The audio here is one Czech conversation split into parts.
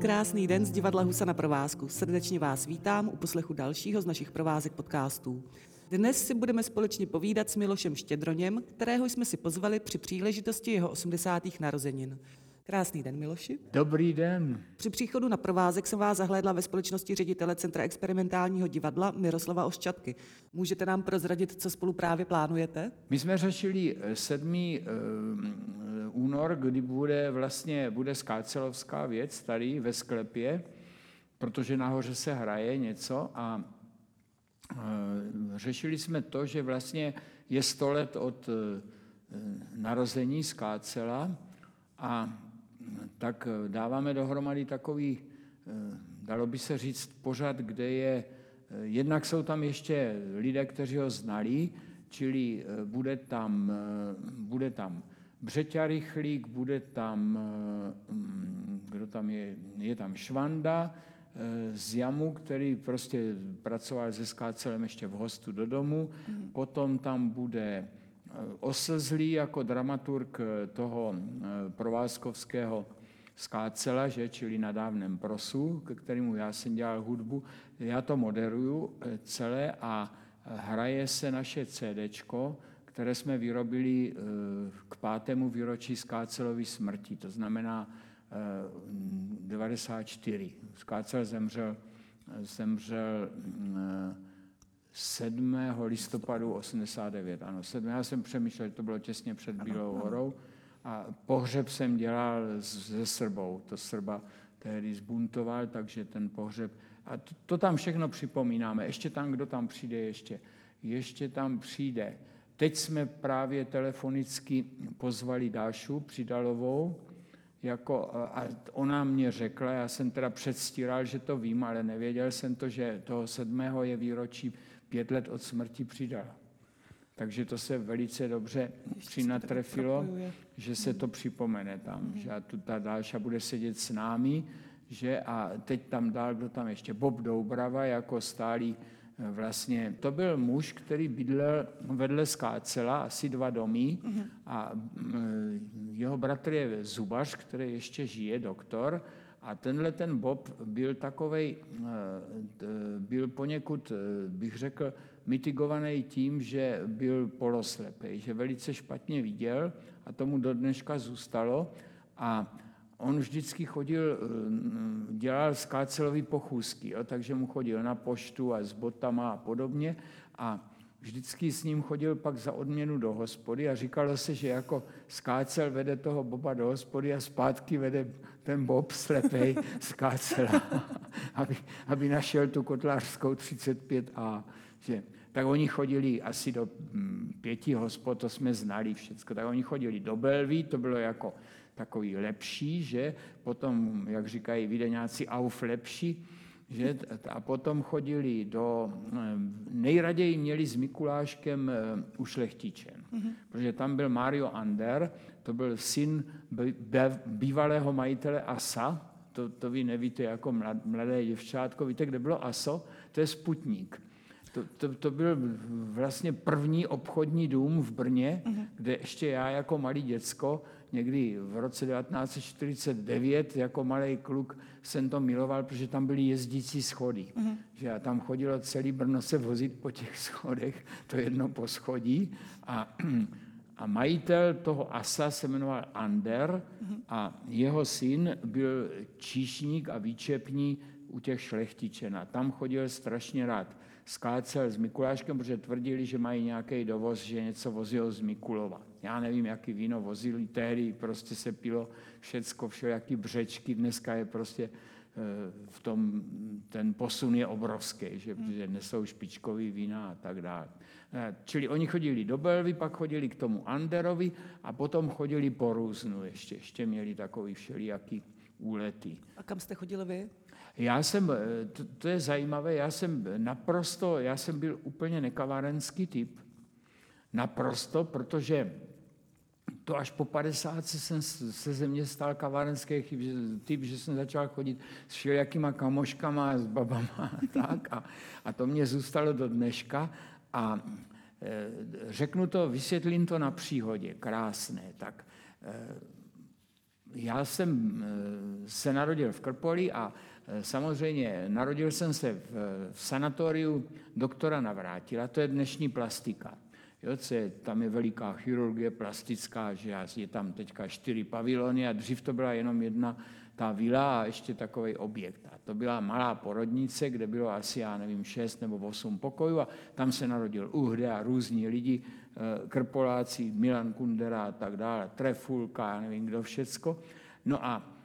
Krásný den z divadla Husa na provázku. Srdečně vás vítám u poslechu dalšího z našich provázek podcastů. Dnes si budeme společně povídat s Milošem Štědroněm, kterého jsme si pozvali při příležitosti jeho 80. narozenin. Krásný den, Miloši. Dobrý den. Při příchodu na provázek jsem vás zahlédla ve společnosti ředitele Centra experimentálního divadla Miroslava Oščatky. Můžete nám prozradit, co spolu právě plánujete? My jsme řešili 7. Únor, kdy bude vlastně bude skácelovská věc tady ve sklepě, protože nahoře se hraje něco a eh, řešili jsme to, že vlastně je 100 let od eh, narození skácela a tak eh, dáváme dohromady takový, dalo by se říct, pořad, kde je, jednak jsou tam ještě lidé, kteří ho znali, čili bude tam, bude tam Břeťa Rychlík, bude tam, mm, kdo tam je, je tam Švanda z Jamu, který prostě pracoval se skácelem ještě v hostu do domu, mm. potom tam bude oslzlý jako dramaturg toho provázkovského skácela, že, čili na dávném prosu, ke kterému já jsem dělal hudbu. Já to moderuju eh, celé a hraje se naše CD, které jsme vyrobili eh, k pátému výročí skácelovy smrti, to znamená 94. Eh, Skácel zemřel, zemřel 7. listopadu 89. Ano, 7. Já jsem přemýšlel, že to bylo těsně před Bílou horou. A pohřeb jsem dělal se Srbou. To Srba tehdy zbuntoval, takže ten pohřeb. A to, to tam všechno připomínáme. Ještě tam, kdo tam přijde ještě. Ještě tam přijde. Teď jsme právě telefonicky pozvali Dášu Přidalovou, jako, a ona mě řekla, já jsem teda předstíral, že to vím, ale nevěděl jsem to, že toho sedmého je výročí pět let od smrti přidala. Takže to se velice dobře přinatrefilo, že se to připomene tam, mm. že tu ta Dáša bude sedět s námi, že a teď tam dál, kdo tam ještě, Bob Doubrava jako stálý vlastně, to byl muž, který bydlel vedle Skácela, asi dva domy mm. a mm, jeho bratr je zubař, který ještě žije, doktor, a tenhle ten Bob byl takovej, eh, byl poněkud, eh, bych řekl, mitigovaný tím, že byl poloslepý, že velice špatně viděl a tomu do dneška zůstalo. A on vždycky chodil, eh, dělal skácelový pochůzky, jo, takže mu chodil na poštu a s botama a podobně. A vždycky s ním chodil pak za odměnu do hospody a říkalo se, že jako skácel vede toho Boba do hospody a zpátky vede ten Bob slepej skácela, aby, aby našel tu kotlářskou 35A. Že, tak oni chodili asi do hm, pěti hospod, to jsme znali všechno, tak oni chodili do Belví, to bylo jako takový lepší, že potom, jak říkají videňáci, auf lepší, že? A potom chodili do, nejraději měli s Mikuláškem eh, u Šlechtičen, mm-hmm. protože tam byl Mario Ander, to byl syn bývalého majitele ASA, to, to vy nevíte jako mladé děvčátko, víte, kde bylo ASO? To je Sputnik. To, to, to byl vlastně první obchodní dům v Brně, mm-hmm. kde ještě já jako malý děcko někdy v roce 1949 jako malý kluk jsem to miloval, protože tam byly jezdící schody. Mm-hmm. Že já tam chodilo celý Brno se vozit po těch schodech, to jedno poschodí. A, a majitel toho asa se jmenoval Ander mm-hmm. a jeho syn byl číšník a výčepní u těch šlechtičen. A tam chodil strašně rád skácel s Mikuláškem, protože tvrdili, že mají nějaký dovoz, že něco vozil z Mikulova. Já nevím, jaký víno vozili, tehdy prostě se pilo všecko, všelijaký břečky, dneska je prostě eh, v tom, ten posun je obrovský, že, hmm. že nesou špičkový vína a tak dále. Eh, čili oni chodili do Belvy, pak chodili k tomu Anderovi a potom chodili po různu ještě. Ještě měli takový všelijaký úlety. A kam jste chodili vy? Já jsem, eh, to, to je zajímavé, já jsem naprosto, já jsem byl úplně nekavárenský typ. Naprosto, protože to až po 50 jsem se ze mě stal kavárenský typ, že jsem začal chodit s všelijakýma kamoškama, s babama a tak. A, a to mě zůstalo do dneška. A e, řeknu to, vysvětlím to na příhodě, krásné. Tak e, já jsem se narodil v Krpoli a samozřejmě narodil jsem se v, sanatoriu doktora Navrátila, to je dnešní plastika. Jo, co je, tam je veliká chirurgie plastická, že je tam teďka čtyři pavilony a dřív to byla jenom jedna ta vila a ještě takový objekt. A to byla malá porodnice, kde bylo asi, já nevím, šest nebo osm pokojů a tam se narodil Uhde a různí lidi, eh, krpoláci, Milan Kundera a tak dále, Trefulka, já nevím, kdo všecko. No a eh,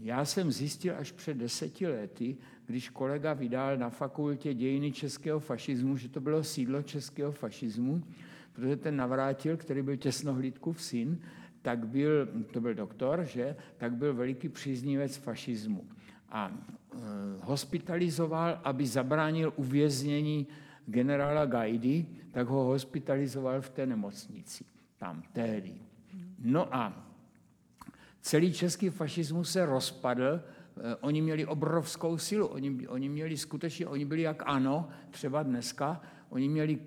já jsem zjistil až před deseti lety, když kolega vydal na fakultě dějiny českého fašismu, že to bylo sídlo českého fašismu, protože ten navrátil, který byl těsnohlídkův syn, tak byl, to byl doktor, že, tak byl veliký příznivec fašismu. A e, hospitalizoval, aby zabránil uvěznění generála Gajdy, tak ho hospitalizoval v té nemocnici, tam tehdy. No a celý český fašismus se rozpadl, e, oni měli obrovskou silu, oni, oni měli skutečně, oni byli jak ano, třeba dneska, oni měli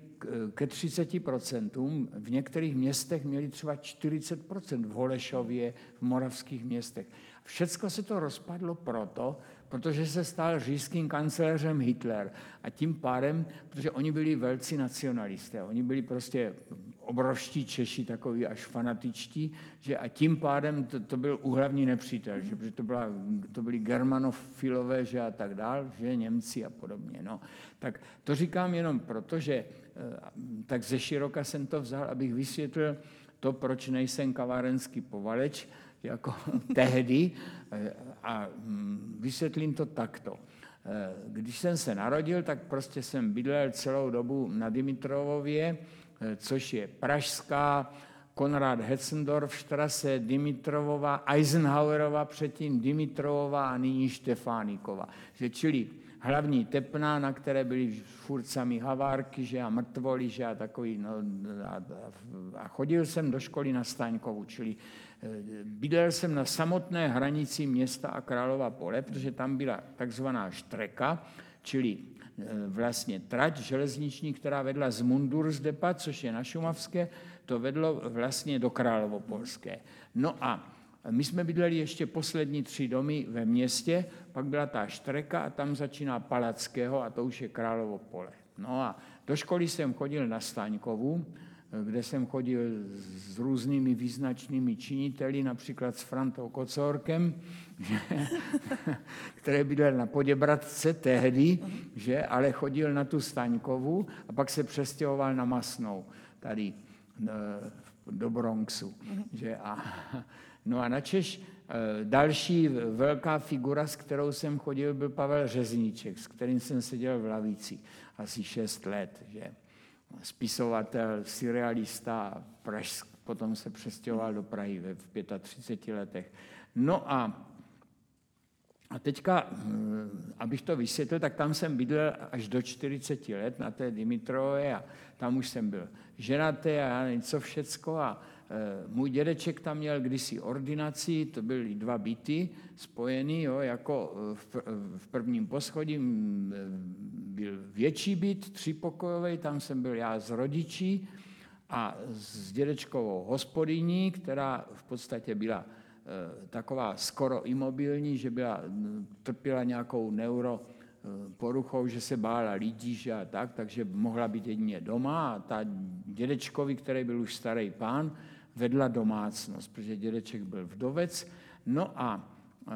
ke 30%, v některých městech měli třeba 40%, v Holešově, v moravských městech. Všecko se to rozpadlo proto, protože se stal říšským kancléřem Hitler. A tím pádem, protože oni byli velcí nacionalisté, oni byli prostě obrovští Češi, takový až fanatičtí, že a tím pádem to, to byl úhlavní nepřítel, že, to, byla, to byli germanofilové, že a tak dál, že Němci a podobně. No. Tak to říkám jenom proto, že eh, tak ze široka jsem to vzal, abych vysvětlil to, proč nejsem kavárenský povaleč, jako tehdy, eh, a hm, vysvětlím to takto. Eh, když jsem se narodil, tak prostě jsem bydlel celou dobu na Dimitrovově, což je Pražská, Konrad Hetzendorf štrase, Dimitrovova, Eisenhowerova, předtím Dimitrovova a nyní Štefánikova. Že čili hlavní tepna, na které byly furt sami havárky, že a mrtvoli, že a takový, no, a, a chodil jsem do školy na Staňkovu, čili eh, bydlel jsem na samotné hranici města a Králova pole, protože tam byla takzvaná štreka, čili Eh, vlastně trať železniční, která vedla z Mundur z Depa, což je na Šumavské, to vedlo vlastně do Královopolské. No a my jsme bydleli ještě poslední tři domy ve městě, pak byla ta štreka a tam začíná Palackého a to už je Královo pole. No a do školy jsem chodil na Staňkovu, kde jsem chodil s různými význačnými činiteli, například s Frantou Kocorkem, který bydlel na Poděbradce tehdy, že, ale chodil na tu Staňkovu a pak se přestěhoval na Masnou, tady e, do Bronxu. Že, a, no a na Češ e, další velká figura, s kterou jsem chodil, byl Pavel Řezníček, s kterým jsem seděl v lavici asi šest let. Že spisovatel, surrealista, Praž, potom se přestěhoval do Prahy ve, v 35 letech. No a, a teďka, hm, abych to vysvětlil, tak tam jsem bydlel až do 40 let na té Dimitrové a tam už jsem byl ženatý a já nevím co všecko a Eh, můj dědeček tam měl kdysi ordinaci, to byly dva byty spojený, jo, jako eh, v prvním poschodí eh, byl větší byt, třípokojový, tam jsem byl já s rodičí a s dědečkovou hospodyní, která v podstatě byla taková skoro imobilní, že byla, trpěla nějakou neuro poruchou, že se bála lidí že a tak, takže mohla být jedině doma a ta dědečkovi, který byl už starý pán, vedla domácnost, protože dědeček byl vdovec. No a e,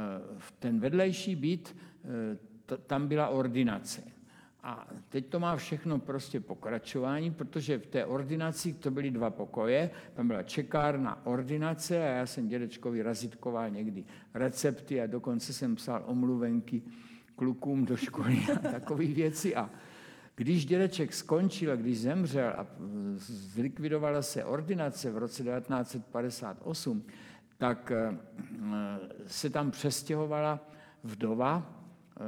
ten vedlejší byt, e, tam byla ordinace. A teď to má všechno prostě pokračování, protože v té ordinaci to byly dva pokoje, tam byla čekárna, ordinace a já jsem dědečkovi razitkoval někdy recepty a dokonce jsem psal omluvenky klukům do školy a takové věci. A když dědeček skončil, když zemřel a zlikvidovala se ordinace v roce 1958, tak eh, se tam přestěhovala vdova eh,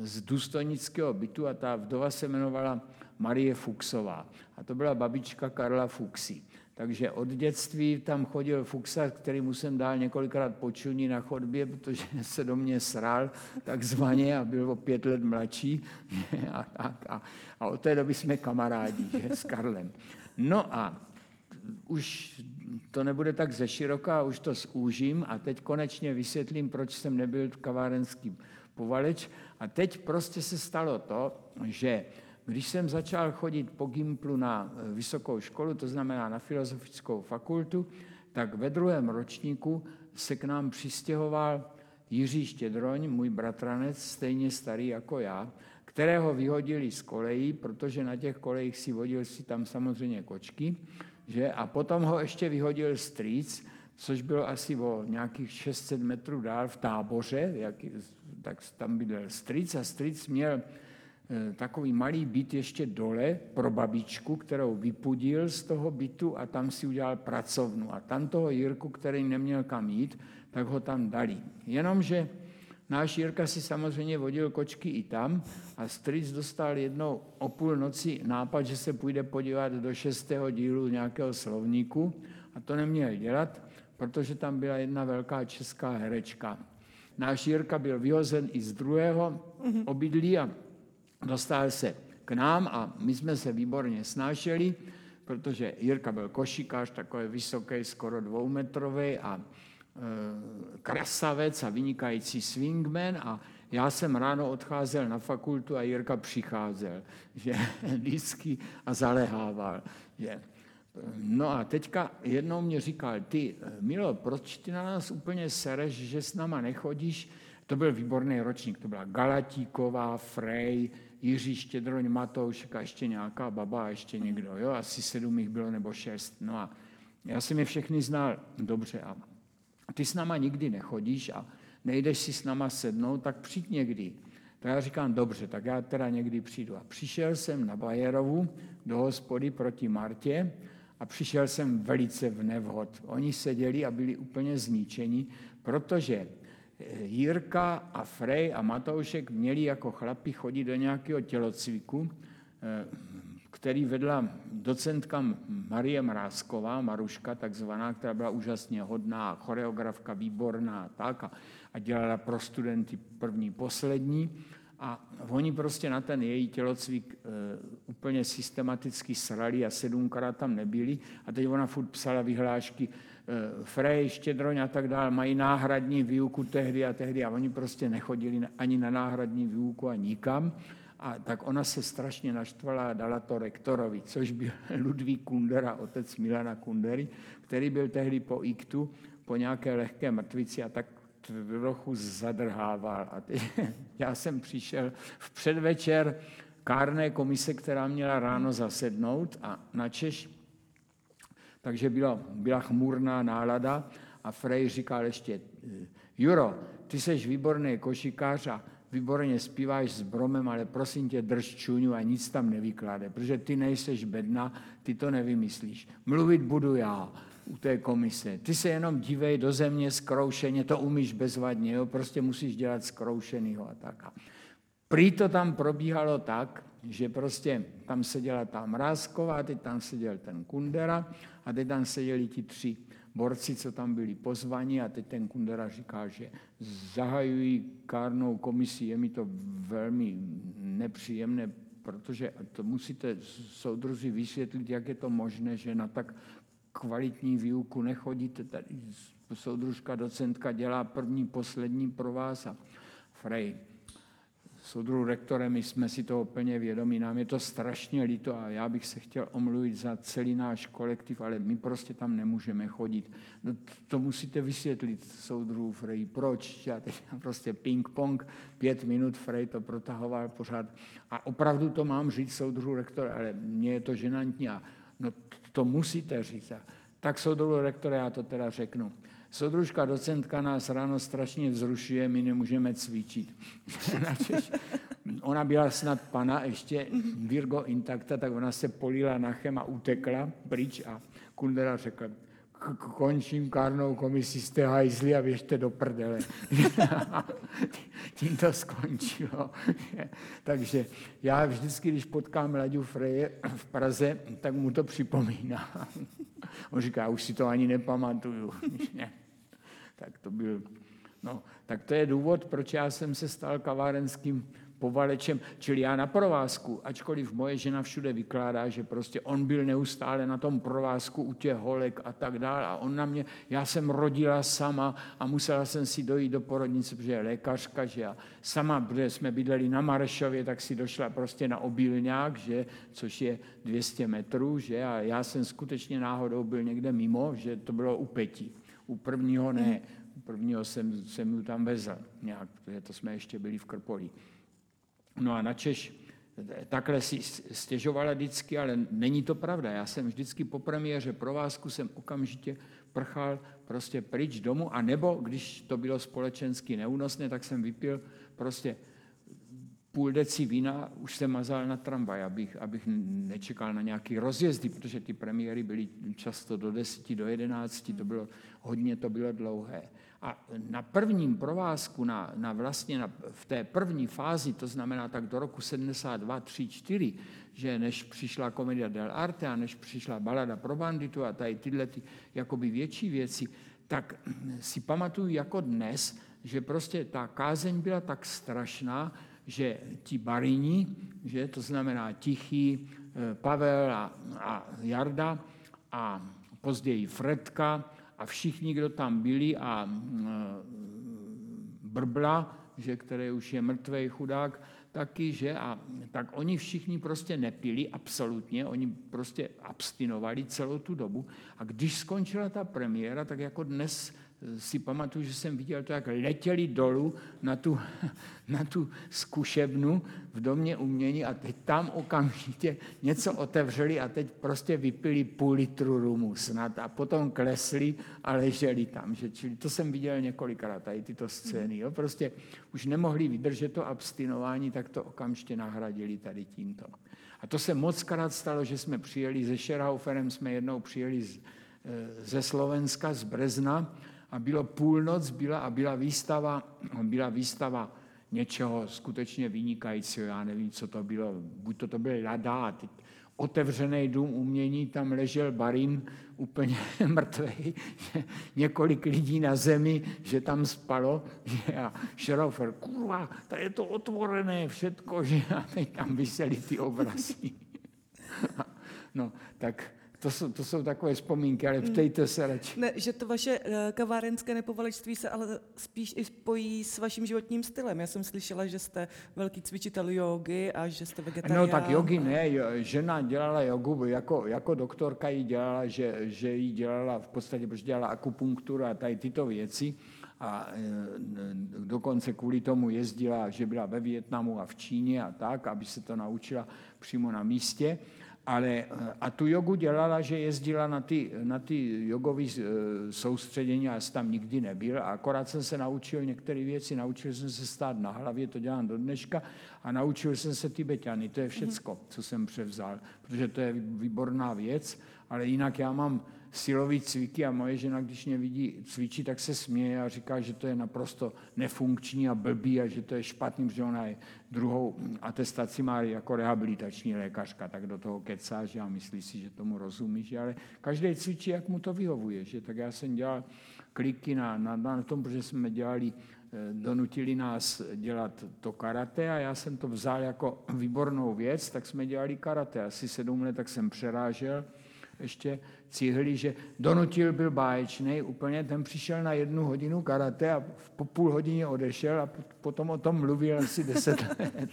z důstojnického bytu a ta vdova se jmenovala Marie Fuxová. A to byla babička Karla Fuxy. Takže od dětství tam chodil Fuxa, který jsem dal několikrát počuní na chodbě, protože se do mě sral takzvaně a byl o pět let mladší. A, a, a, a od té doby jsme kamarádi že, s Karlem. No a už to nebude tak ze široka, už to zúžím a teď konečně vysvětlím, proč jsem nebyl kavárenský povaleč. A teď prostě se stalo to, že když jsem začal chodit po Gimplu na eh, vysokou školu, to znamená na filozofickou fakultu, tak ve druhém ročníku se k nám přistěhoval Jiří Štědroň, můj bratranec, stejně starý jako já, kterého vyhodili z kolejí, protože na těch kolejích si vodil si tam samozřejmě kočky, že? a potom ho ještě vyhodil strýc, což bylo asi o nějakých 600 metrů dál v táboře, jak, tak tam bydlel strýc a strýc měl takový malý byt ještě dole pro babičku, kterou vypudil z toho bytu a tam si udělal pracovnu. A tam toho Jirku, který neměl kam jít, tak ho tam dali. Jenomže náš Jirka si samozřejmě vodil kočky i tam a stric dostal jednou o půl noci nápad, že se půjde podívat do šestého dílu nějakého slovníku a to neměl dělat, protože tam byla jedna velká česká herečka. Náš Jirka byl vyhozen i z druhého obydlí a dostal se k nám a my jsme se výborně snášeli, protože Jirka byl košikář, takový vysoký, skoro dvoumetrový a e, krasavec a vynikající swingman a já jsem ráno odcházel na fakultu a Jirka přicházel, že disky a zalehával. Že. No a teďka jednou mě říkal, ty Milo, proč ty na nás úplně sereš, že s náma nechodíš? To byl výborný ročník, to byla Galatíková, Frej, Jiří Štědroň, Matoušek a ještě nějaká baba a ještě někdo. Jo? Asi sedm jich bylo nebo šest. No a já jsem je všechny znal dobře a ty s náma nikdy nechodíš a nejdeš si s náma sednout, tak přijď někdy. Tak já říkám, dobře, tak já teda někdy přijdu. A přišel jsem na Bajerovu do hospody proti Martě a přišel jsem velice v nevhod. Oni seděli a byli úplně zničeni, protože Jirka a Frej a Matoušek měli jako chlapi chodit do nějakého tělocviku, eh, který vedla docentka Marie Mrázková, Maruška takzvaná, která byla úžasně hodná, choreografka výborná tak, a, a dělala pro studenty první, poslední. A oni prostě na ten její tělocvik e, úplně systematicky srali a sedmkrát tam nebyli. A teď ona furt psala vyhlášky, Frej, Štědroň a tak dále mají náhradní výuku tehdy a tehdy a oni prostě nechodili ani na náhradní výuku a nikam. A tak ona se strašně naštvala a dala to rektorovi, což byl Ludvík Kundera, otec Milana Kundery, který byl tehdy po iktu, po nějaké lehké mrtvici a tak trochu zadrhával. A teď, já jsem přišel v předvečer kárné komise, která měla ráno zasednout a na Češ takže byla, byla chmurná nálada a Frej říkal ještě, Juro, ty jsi výborný košikář a výborně zpíváš s bromem, ale prosím tě, drž čuňu a nic tam nevykláde, protože ty nejseš bedna, ty to nevymyslíš. Mluvit budu já u té komise. Ty se jenom dívej do země zkroušeně, to umíš bezvadně, jo? prostě musíš dělat zkroušenýho a tak. Prý to tam probíhalo tak, že prostě tam seděla ta Mrázková, teď tam seděl ten Kundera a teď tam seděli ti tři borci, co tam byli pozvaní a teď ten Kundera říká, že zahajují kárnou komisi, je mi to velmi nepříjemné, protože to musíte soudruzi vysvětlit, jak je to možné, že na tak kvalitní výuku nechodíte. Tady soudružka, docentka dělá první, poslední pro vás a Frej soudru rektorem, my jsme si toho plně vědomí, nám je to strašně líto a já bych se chtěl omluvit za celý náš kolektiv, ale my prostě tam nemůžeme chodit. No, to musíte vysvětlit soudru Frej, proč? Já teď prostě ping-pong, pět minut Frej to protahoval pořád. A opravdu to mám říct soudru rektor, ale mně je to ženantní a no, to musíte říct. Tak soudru rektor, já to teda řeknu. Soudružka docentka nás ráno strašně vzrušuje, my nemůžeme cvičit. ona byla snad pana ještě Virgo intakta, tak ona se polila nachem a utekla pryč a Kundera řekl, končím kárnou komisi, jste hajzli a běžte do prdele. Tím to skončilo. Takže já vždycky, když potkám Laďu Freje v Praze, tak mu to připomíná. On říká, už si to ani nepamatuju. Tak to byl, no, tak to je důvod, proč já jsem se stal kavárenským povalečem. Čili já na provázku, ačkoliv moje žena všude vykládá, že prostě on byl neustále na tom provázku u těch holek a tak dále. A on na mě, já jsem rodila sama a musela jsem si dojít do porodnice, protože je lékařka, že já sama, protože jsme bydleli na Marešově, tak si došla prostě na obilňák, že, což je 200 metrů, že a já jsem skutečně náhodou byl někde mimo, že to bylo u Peti. U prvního ne, u prvního jsem, jsem ju tam vezl nějak, protože to jsme ještě byli v Krpolí. No a na Češ takhle si stěžovala vždycky, ale není to pravda. Já jsem vždycky po premiéře provázku jsem okamžitě prchal prostě pryč domů, a nebo když to bylo společensky neúnosné, tak jsem vypil prostě půl deci vína, už jsem mazal na tramvaj, abych, abych nečekal na nějaký rozjezdy, protože ty premiéry byly často do 10, do 11, to bylo hodně, to bylo dlouhé. A na prvním provázku, na, na vlastně na, v té první fázi, to znamená tak do roku 72, 3, 4, že než přišla komedia del arte a než přišla balada pro banditu a tady tyhle ty jakoby větší věci, tak si pamatuju jako dnes, že prostě ta kázeň byla tak strašná, že ti barini, že to znamená Tichý, eh, Pavel a, a Jarda a později Fredka a všichni, kdo tam byli a eh, Brbla, že který už je mrtvý chudák, taky, že a tak oni všichni prostě nepili absolutně, oni prostě abstinovali celou tu dobu. A když skončila ta premiéra, tak jako dnes si pamatuju, že jsem viděl to, jak letěli dolů na tu, na tu zkušebnu v domě umění a teď tam okamžitě něco otevřeli a teď prostě vypili půl litru rumu snad a potom klesli a leželi tam. Že, čili to jsem viděl několikrát, tady tyto scény. Jo? Prostě už nemohli vydržet to abstinování, tak to okamžitě nahradili tady tímto. A to se moc krát stalo, že jsme přijeli se Scherhauferem, jsme jednou přijeli z, e, ze Slovenska, z Brezna a bylo půlnoc byla a byla výstava, byla výstava něčeho skutečně vynikajícího, já nevím, co to bylo, buď to, to byl Lada, teď otevřený dům umění, tam ležel Barin úplně mrtvý, několik lidí na zemi, že tam spalo, že a Šerofer, kurva, to je to otvorené všetko, že a teď tam vysely ty obrazy. no, tak to jsou, to jsou takové vzpomínky, ale ptejte se radši. Ne, že to vaše eh, kavárenské nepovalečství se ale spíš i spojí s vaším životním stylem. Já jsem slyšela, že jste velký cvičitel jogy a že jste vegetarián. No tak jogy ne, žena dělala jogu, jako, jako doktorka ji dělala, že, že jí dělala v podstatě, protože dělala akupunkturu a tady tyto věci a eh, dokonce kvůli tomu jezdila, že byla ve Větnamu a v Číně a tak, aby se to naučila přímo na místě. Ale, a tu jogu dělala, že jezdila na ty, na ty jogové eh, soustředění, já jsem tam nikdy nebyl, a akorát jsem se naučil některé věci, naučil jsem se stát na hlavě, to dělám do dneška, a naučil jsem se tibetany, to je všecko, co jsem převzal, protože to je výborná věc, ale jinak já mám silový cviky a moje žena, když mě vidí cvičit, tak se směje a říká, že to je naprosto nefunkční a blbý a že to je špatný, protože ona je druhou atestaci má jako rehabilitační lékařka, tak do toho kecá, že a myslí si, že tomu rozumí, že? Ale každý cvičí, jak mu to vyhovuje, že? Tak já jsem dělal kliky na, na, na tom, protože jsme dělali eh, donutili nás dělat to karate a já jsem to vzal jako výbornou věc, tak jsme dělali karate. Asi sedm let tak jsem přerážel ještě cihly, že donutil byl báječný úplně, ten přišel na jednu hodinu karate a po půl hodině odešel a potom o tom mluvil asi deset let.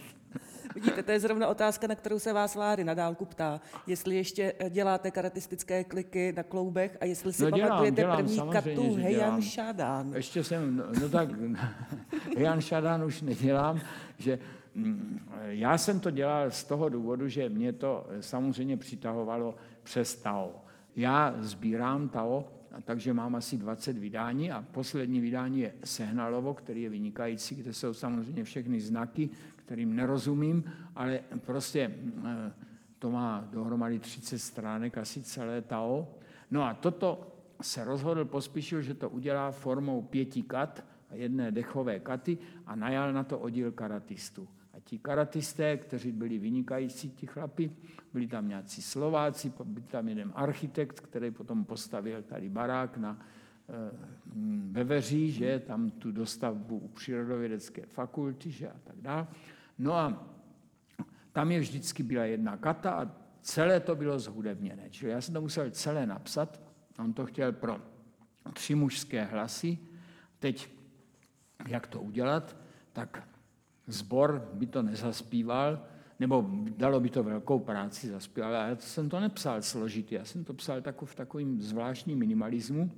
Vidíte, to je zrovna otázka, na kterou se vás Láry na dálku ptá. Jestli ještě děláte karatistické kliky na kloubech a jestli si no, dělám, pamatujete dělám, první katu Hejan Šadán. Ještě jsem, no, no tak, Hejan Šadán už nedělám, že mm, já jsem to dělal z toho důvodu, že mě to samozřejmě přitahovalo přes Tao. Já sbírám Tao, takže mám asi 20 vydání a poslední vydání je Sehnalovo, který je vynikající, kde jsou samozřejmě všechny znaky, kterým nerozumím, ale prostě eh, to má dohromady 30 stránek, asi celé Tao. No a toto se rozhodl, pospíšil, že to udělá formou pěti kat jedné dechové katy a najal na to oddíl karatistů. Ti karatisté, kteří byli vynikající, ti chlapi, byli tam nějací Slováci, byl tam jeden architekt, který potom postavil tady barák na Beveří, že tam tu dostavbu u přírodovědecké fakulty, že a tak dále. No a tam je vždycky byla jedna kata a celé to bylo zhudebněné. Čili já jsem to musel celé napsat. On to chtěl pro tři mužské hlasy. Teď, jak to udělat, tak zbor by to nezaspíval, nebo dalo by to velkou práci zaspívat, ale já jsem to nepsal složitý, já jsem to psal v takovým zvláštním minimalismu,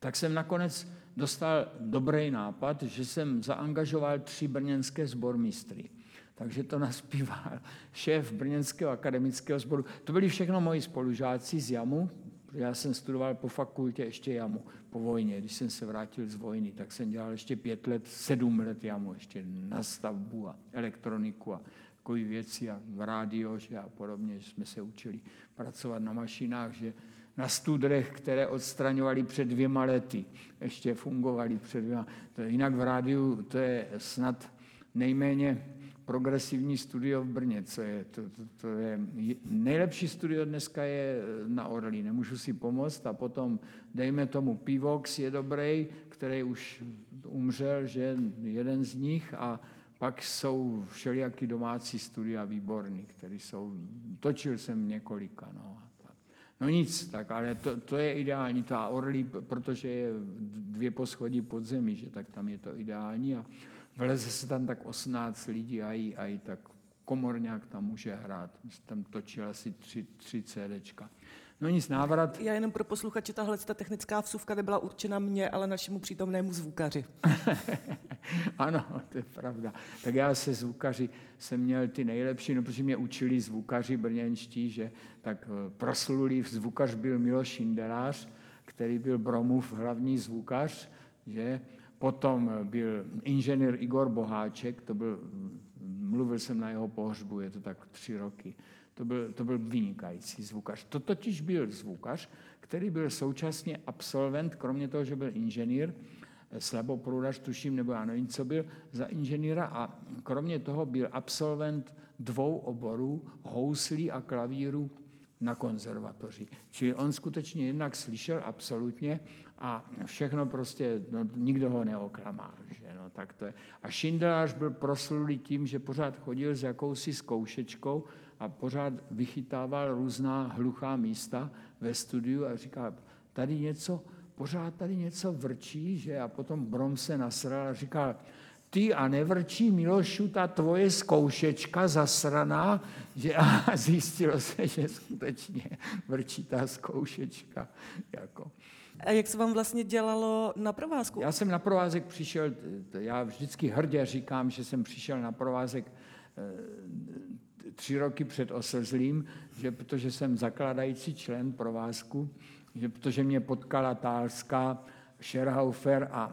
tak jsem nakonec dostal dobrý nápad, že jsem zaangažoval tři brněnské sbormistry. Takže to naspíval šéf Brněnského akademického sboru. To byli všechno moji spolužáci z JAMu, já jsem studoval po fakultě ještě JAMu po vojně. Když jsem se vrátil z vojny, tak jsem dělal ještě pět let, sedm let JAMu, ještě na stavbu a elektroniku a takové věci a v rádio že a podobně, že jsme se učili pracovat na mašinách, že na studrech, které odstraňovali před dvěma lety, ještě fungovali před dvěma. To jinak v rádiu to je snad nejméně progresivní studio v Brně, co je, to, to, to je, nejlepší studio dneska je na Orlí, nemůžu si pomoct. A potom dejme tomu Pivox je dobrý, který už umřel, že jeden z nich. A pak jsou všelijaký domácí studia výborný, který jsou, točil jsem několika, no. No nic, tak ale to, to je ideální, ta Orlí, protože je dvě poschodí pod zemí, že tak tam je to ideální. A vleze se tam tak 18 lidí a i, a i tak komorňák tam může hrát. Tam točil asi tři, tři CDčka. No nic, návrat. Já jenom pro posluchače, tahle ta technická vsuvka nebyla určena mně, ale našemu přítomnému zvukaři. ano, to je pravda. Tak já se zvukaři jsem měl ty nejlepší, no protože mě učili zvukaři brněnští, že tak eh, proslulý zvukař byl Miloš Šindelář, který byl Bromův hlavní zvukař, že potom byl inženýr Igor Boháček, to byl, mluvil jsem na jeho pohřbu, je to tak tři roky. To byl, to byl vynikající zvukař. To totiž byl zvukař, který byl současně absolvent, kromě toho, že byl inženýr, slaboprudař, tuším, nebo já nevím, co byl za inženýra a kromě toho byl absolvent dvou oborů, houslí a klavíru na konzervatoři. Čili on skutečně jednak slyšel absolutně a všechno prostě, no, nikdo ho neoklamal. Že? No, tak to je. A Šindelář byl proslulý tím, že pořád chodil s jakousi zkoušečkou a pořád vychytával různá hluchá místa ve studiu a říká, tady něco, pořád tady něco vrčí, že? A potom Brom se nasral a říkal, ty a nevrčí Milošu ta tvoje zkoušečka zasraná, že a zjistilo se, že skutečně vrčí ta zkoušečka. Jako. A jak se vám vlastně dělalo na provázku? Já jsem na provázek přišel, já vždycky hrdě říkám, že jsem přišel na provázek eh, tři roky před Oslzlým, že protože jsem zakladající člen provázku, že protože mě potkala Tálská, Scherhaufer a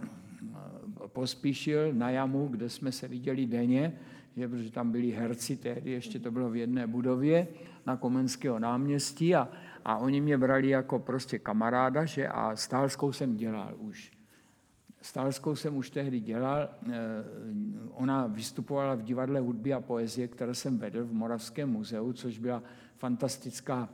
pospíšil na jamu, kde jsme se viděli denně, že, protože tam byli herci, tehdy ještě to bylo v jedné budově na Komenského náměstí a, a oni mě brali jako prostě kamaráda, že a Stálskou jsem dělal už. Stálskou jsem už tehdy dělal, eh, ona vystupovala v divadle hudby a poezie, které jsem vedl v Moravském muzeu, což byla fantastická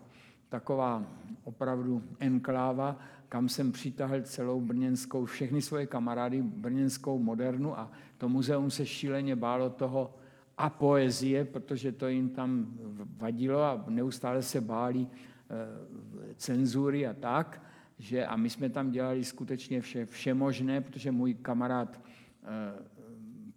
taková opravdu enkláva, kam jsem přitáhl celou brněnskou, všechny svoje kamarády, brněnskou modernu a to muzeum se šíleně bálo toho a poezie, protože to jim tam vadilo a neustále se báli cenzury a tak, že a my jsme tam dělali skutečně vše, vše možné, protože můj kamarád e,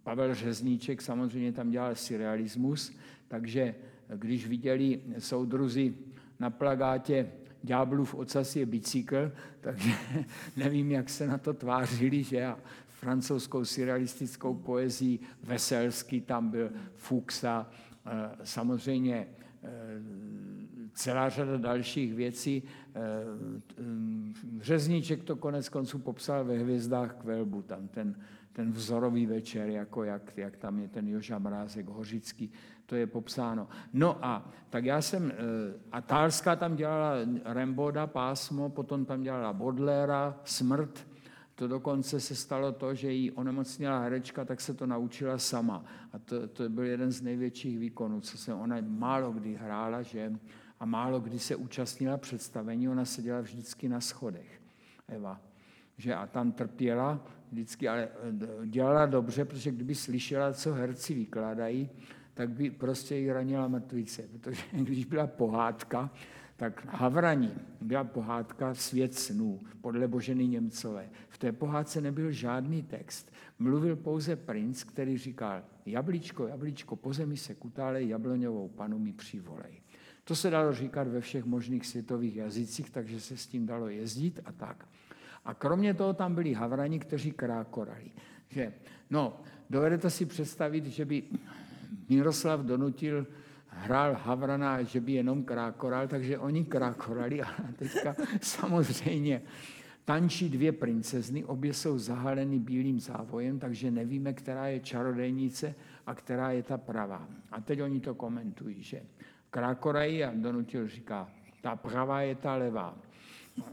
Pavel Řezníček samozřejmě tam dělal surrealismus, takže když viděli soudruzi na plagátě Ďáblův ocas je bicykl, takže nevím, jak se na to tvářili, že a francouzskou surrealistickou poezii Veselský tam byl eh, samozřejmě eh, celá řada dalších věcí. Eh, Řezníček to konec konců popsal ve Hvězdách Kvelbu, tam ten, ten vzorový večer, jako jak, jak tam je ten Joža Mrázek Hořický to je popsáno. No a tak já jsem, eh, a Tálská tam dělala Remboda, pásmo, potom tam dělala Bodlera, smrt, to dokonce se stalo to, že jí onemocněla herečka, tak se to naučila sama. A to, to byl jeden z největších výkonů, co se ona málo kdy hrála, že a málo kdy se účastnila představení, ona seděla vždycky na schodech. Eva. Že a tam trpěla, vždycky, ale eh, dělala dobře, protože kdyby slyšela, co herci vykládají, tak by prostě ji ranila mrtvice, protože když byla pohádka, tak Havrani byla pohádka Svět snů podle Boženy Němcové. V té pohádce nebyl žádný text. Mluvil pouze princ, který říkal, jablíčko, jablíčko, po zemi se kutále, jabloňovou panu mi přivolej. To se dalo říkat ve všech možných světových jazycích, takže se s tím dalo jezdit a tak. A kromě toho tam byli havrani, kteří krákorali. Že, no, dovedete si představit, že by Miroslav donutil hrál Havrana, že by jenom krákoral, takže oni krákorali a teďka samozřejmě tančí dvě princezny, obě jsou zahaleny bílým závojem, takže nevíme, která je čarodejnice a která je ta pravá. A teď oni to komentují, že krákorají a Donutil říká, ta pravá je ta levá.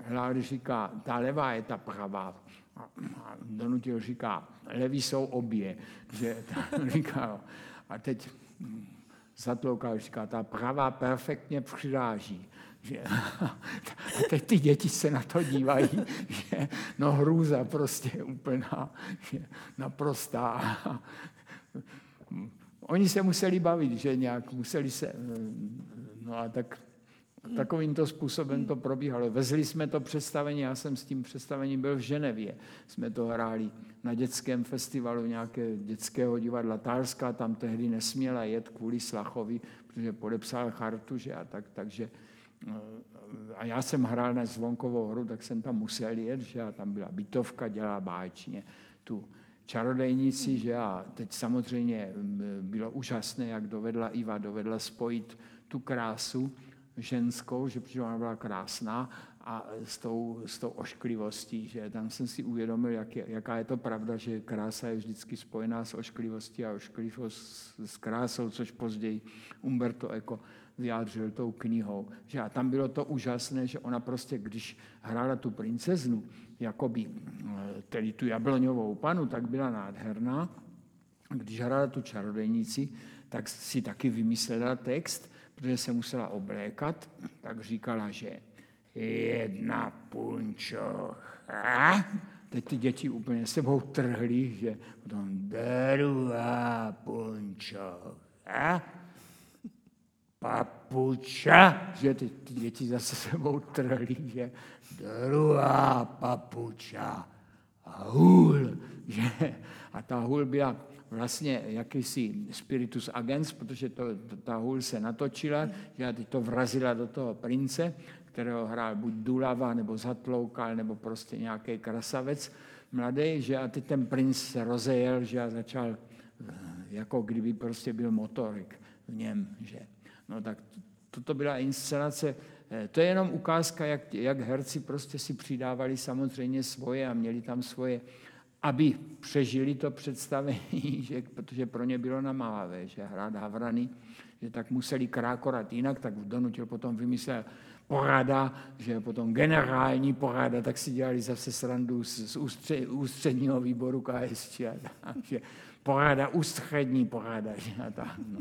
Hlávy říká, ta levá je ta pravá. A Donutil říká, leví jsou obě. Že, říká, a teď zatloukal, říká, ta pravá perfektně přiráží. Že, a teď ty děti se na to dívají, že no hrůza prostě úplná, že naprostá. Oni se museli bavit, že nějak museli se, no a tak Takovýmto způsobem to probíhalo. Vezli jsme to představení, já jsem s tím představením byl v Ženevě. Jsme to hráli na dětském festivalu nějaké dětského divadla Tálská, tam tehdy nesměla jet kvůli Slachovi, protože podepsal chartu, že a tak, takže eh, a já jsem hrál na zvonkovou hru, tak jsem tam musel jet, že a tam byla bytovka, dělá báječně tu čarodejnici, že a teď samozřejmě bylo úžasné, jak dovedla Iva, dovedla spojit tu krásu ženskou, že protože ona byla krásná a s tou, s tou ošklivostí, že tam jsem si uvědomil, jak je, jaká je to pravda, že krása je vždycky spojená s ošklivostí a ošklivost s, krásou, což později Umberto Eco vyjádřil tou knihou. Že a tam bylo to úžasné, že ona prostě, když hrála tu princeznu, jakoby, eh, tedy tu jabloňovou panu, tak byla nádherná. Když hrála tu čarodejnici, tak si taky vymyslela text, protože se musela oblékat, tak říkala, že jedna punčocha. Teď ty děti úplně sebou trhly, že potom druhá punčocha, papuča, že ty, ty děti zase sebou trhly, že druhá papuča a hůl, že a ta hůl byla vlastně jakýsi spiritus agens, protože to, to, ta hůl se natočila, že teď to vrazila do toho prince, kterého hrál buď Dulava, nebo Zatloukal, nebo prostě nějaký krasavec mladý, že a teď ten princ se rozejel, že a začal, eh, jako kdyby prostě byl motorek v něm, že. No tak toto byla inscenace, eh, to je jenom ukázka, jak, jak herci prostě si přidávali samozřejmě svoje a měli tam svoje aby přežili to představení, že, protože pro ně bylo namávavé, že hrát Havrany, že tak museli krákorat jinak, tak donutil potom vymyslel porada, že potom generální porada, tak si dělali zase srandu z, z ústře, ústředního výboru KSČ, že porada, ústřední porada, že a tak. No.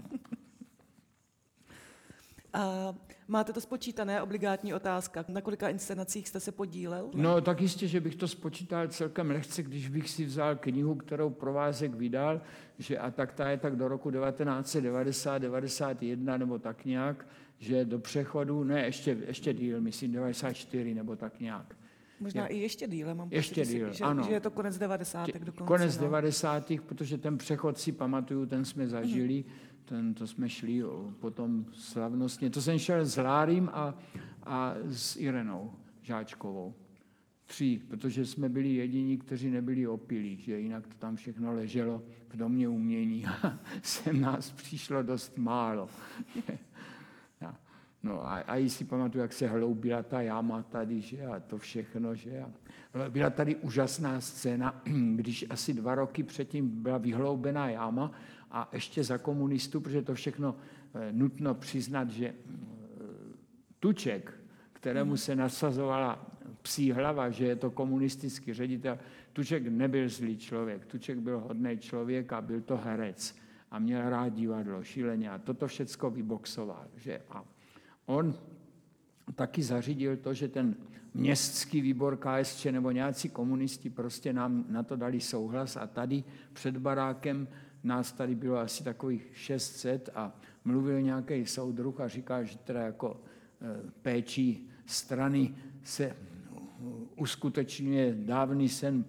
A máte to spočítané, obligátní otázka. Na kolika inscenacích jste se podílel? No tak jistě, že bych to spočítal celkem lehce, když bych si vzal knihu, kterou Provázek vydal, že a tak ta je tak do roku 1990, 91 nebo tak nějak, že do přechodu, ne, ještě, ještě díl, myslím 94 nebo tak nějak. Možná je, i ještě díle, mám ještě pocit, díl, že, ano. že je to konec 90. dokonce. Konec no. 90. protože ten přechod si pamatuju, ten jsme zažili. Hmm ten, to jsme šli potom slavnostně. To jsem šel s Lárím a, a s Irenou Žáčkovou. Tři, protože jsme byli jediní, kteří nebyli opilí, že jinak to tam všechno leželo v domě umění a sem nás přišlo dost málo. No a, a si pamatuju, jak se hloubila ta jáma tady, že a to všechno, že a byla tady úžasná scéna, když asi dva roky předtím byla vyhloubená jáma a ještě za komunistů, protože to všechno eh, nutno přiznat, že eh, Tuček, kterému se nasazovala psí hlava, že je to komunistický ředitel, Tuček nebyl zlý člověk, Tuček byl hodný člověk a byl to herec a měl rád divadlo, šíleně a toto všecko vyboxoval. Že? A on taky zařídil to, že ten městský výbor KSČ nebo nějací komunisti prostě nám na to dali souhlas a tady před barákem nás tady bylo asi takových 600 a mluvil nějaký soudruh a říkal, že teda jako e, péčí strany se uskutečňuje dávný sen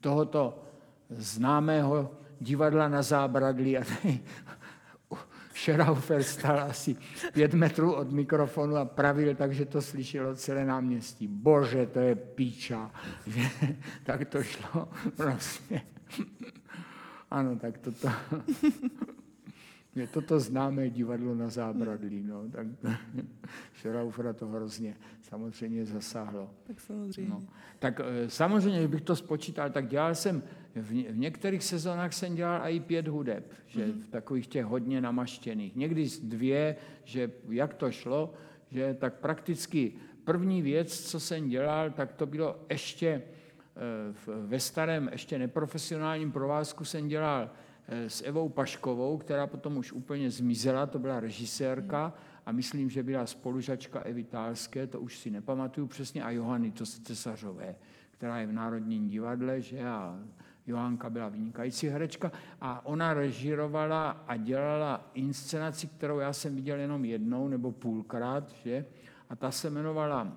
tohoto známého divadla na zábradlí a tady Šeraufer stál asi pět metrů od mikrofonu a pravil tak, že to slyšelo celé náměstí. Bože, to je píča. tak to šlo prostě. Ano, tak toto je toto známé divadlo na zábradlí. No, tak Schraufera to hrozně samozřejmě zasáhlo. Tak samozřejmě. No. Tak eh, samozřejmě, kdybych to spočítal, tak dělal jsem, v, v některých sezónách jsem dělal i pět hudeb, že mm. v takových těch hodně namaštěných. Někdy dvě, že jak to šlo, že tak prakticky první věc, co jsem dělal, tak to bylo ještě ve starém, ještě neprofesionálním provázku jsem dělal Eh, s Evou Paškovou, která potom už úplně zmizela, to byla režisérka a myslím, že byla spolužačka Evy Tálské, to už si nepamatuju přesně, a Johany to Cesařové, která je v Národním divadle, že a Johanka byla vynikající herečka a ona režírovala a dělala inscenaci, kterou já jsem viděl jenom jednou nebo půlkrát, že? a ta se jmenovala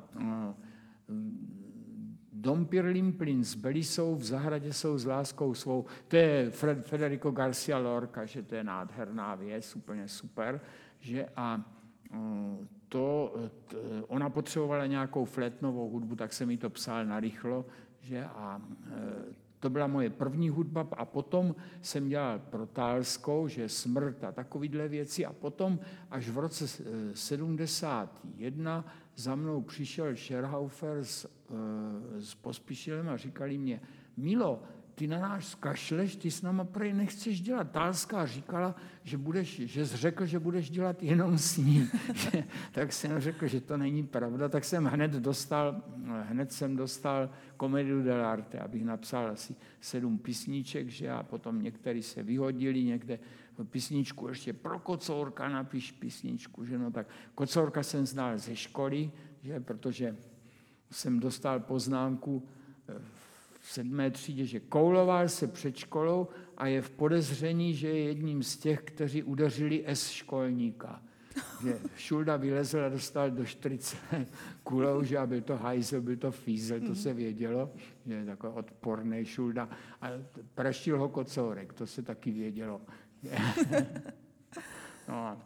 Dom Pirlimplin s Belisou v zahradě jsou s láskou svou. To je Federico Garcia Lorca, že to je nádherná věc, úplně super. Že a to, ona potřebovala nějakou flétnovou hudbu, tak jsem mi to psal narychlo, že a e, to byla moje první hudba a potom jsem dělal protálskou, že smrt a takovýhle věci a potom až v roce 71 za mnou přišel Scherhaufer s, e, s Pospíšilem a říkali mě, Milo, ty na náš zkašleš, ty s náma prej nechceš dělat. Tálská říkala, že, budeš, že jsi řekl, že budeš dělat jenom s ní. tak jsem řekl, že to není pravda, tak jsem hned dostal, hned jsem dostal komediu dell'arte, abych napsal asi sedm písniček, že a potom některý se vyhodili, někde písničku ještě pro Kocourka napiš písničku, že no tak Kocourka jsem znal ze školy, že, protože jsem dostal poznámku v sedmé třídě, že kouloval se před školou a je v podezření, že je jedním z těch, kteří udeřili S školníka. Že Šulda vylezl a dostal do 40 kulou, že a byl to hajzel, byl to fízel, to se vědělo, že je takový odporný Šulda. A praštil ho kocourek, to se taky vědělo. no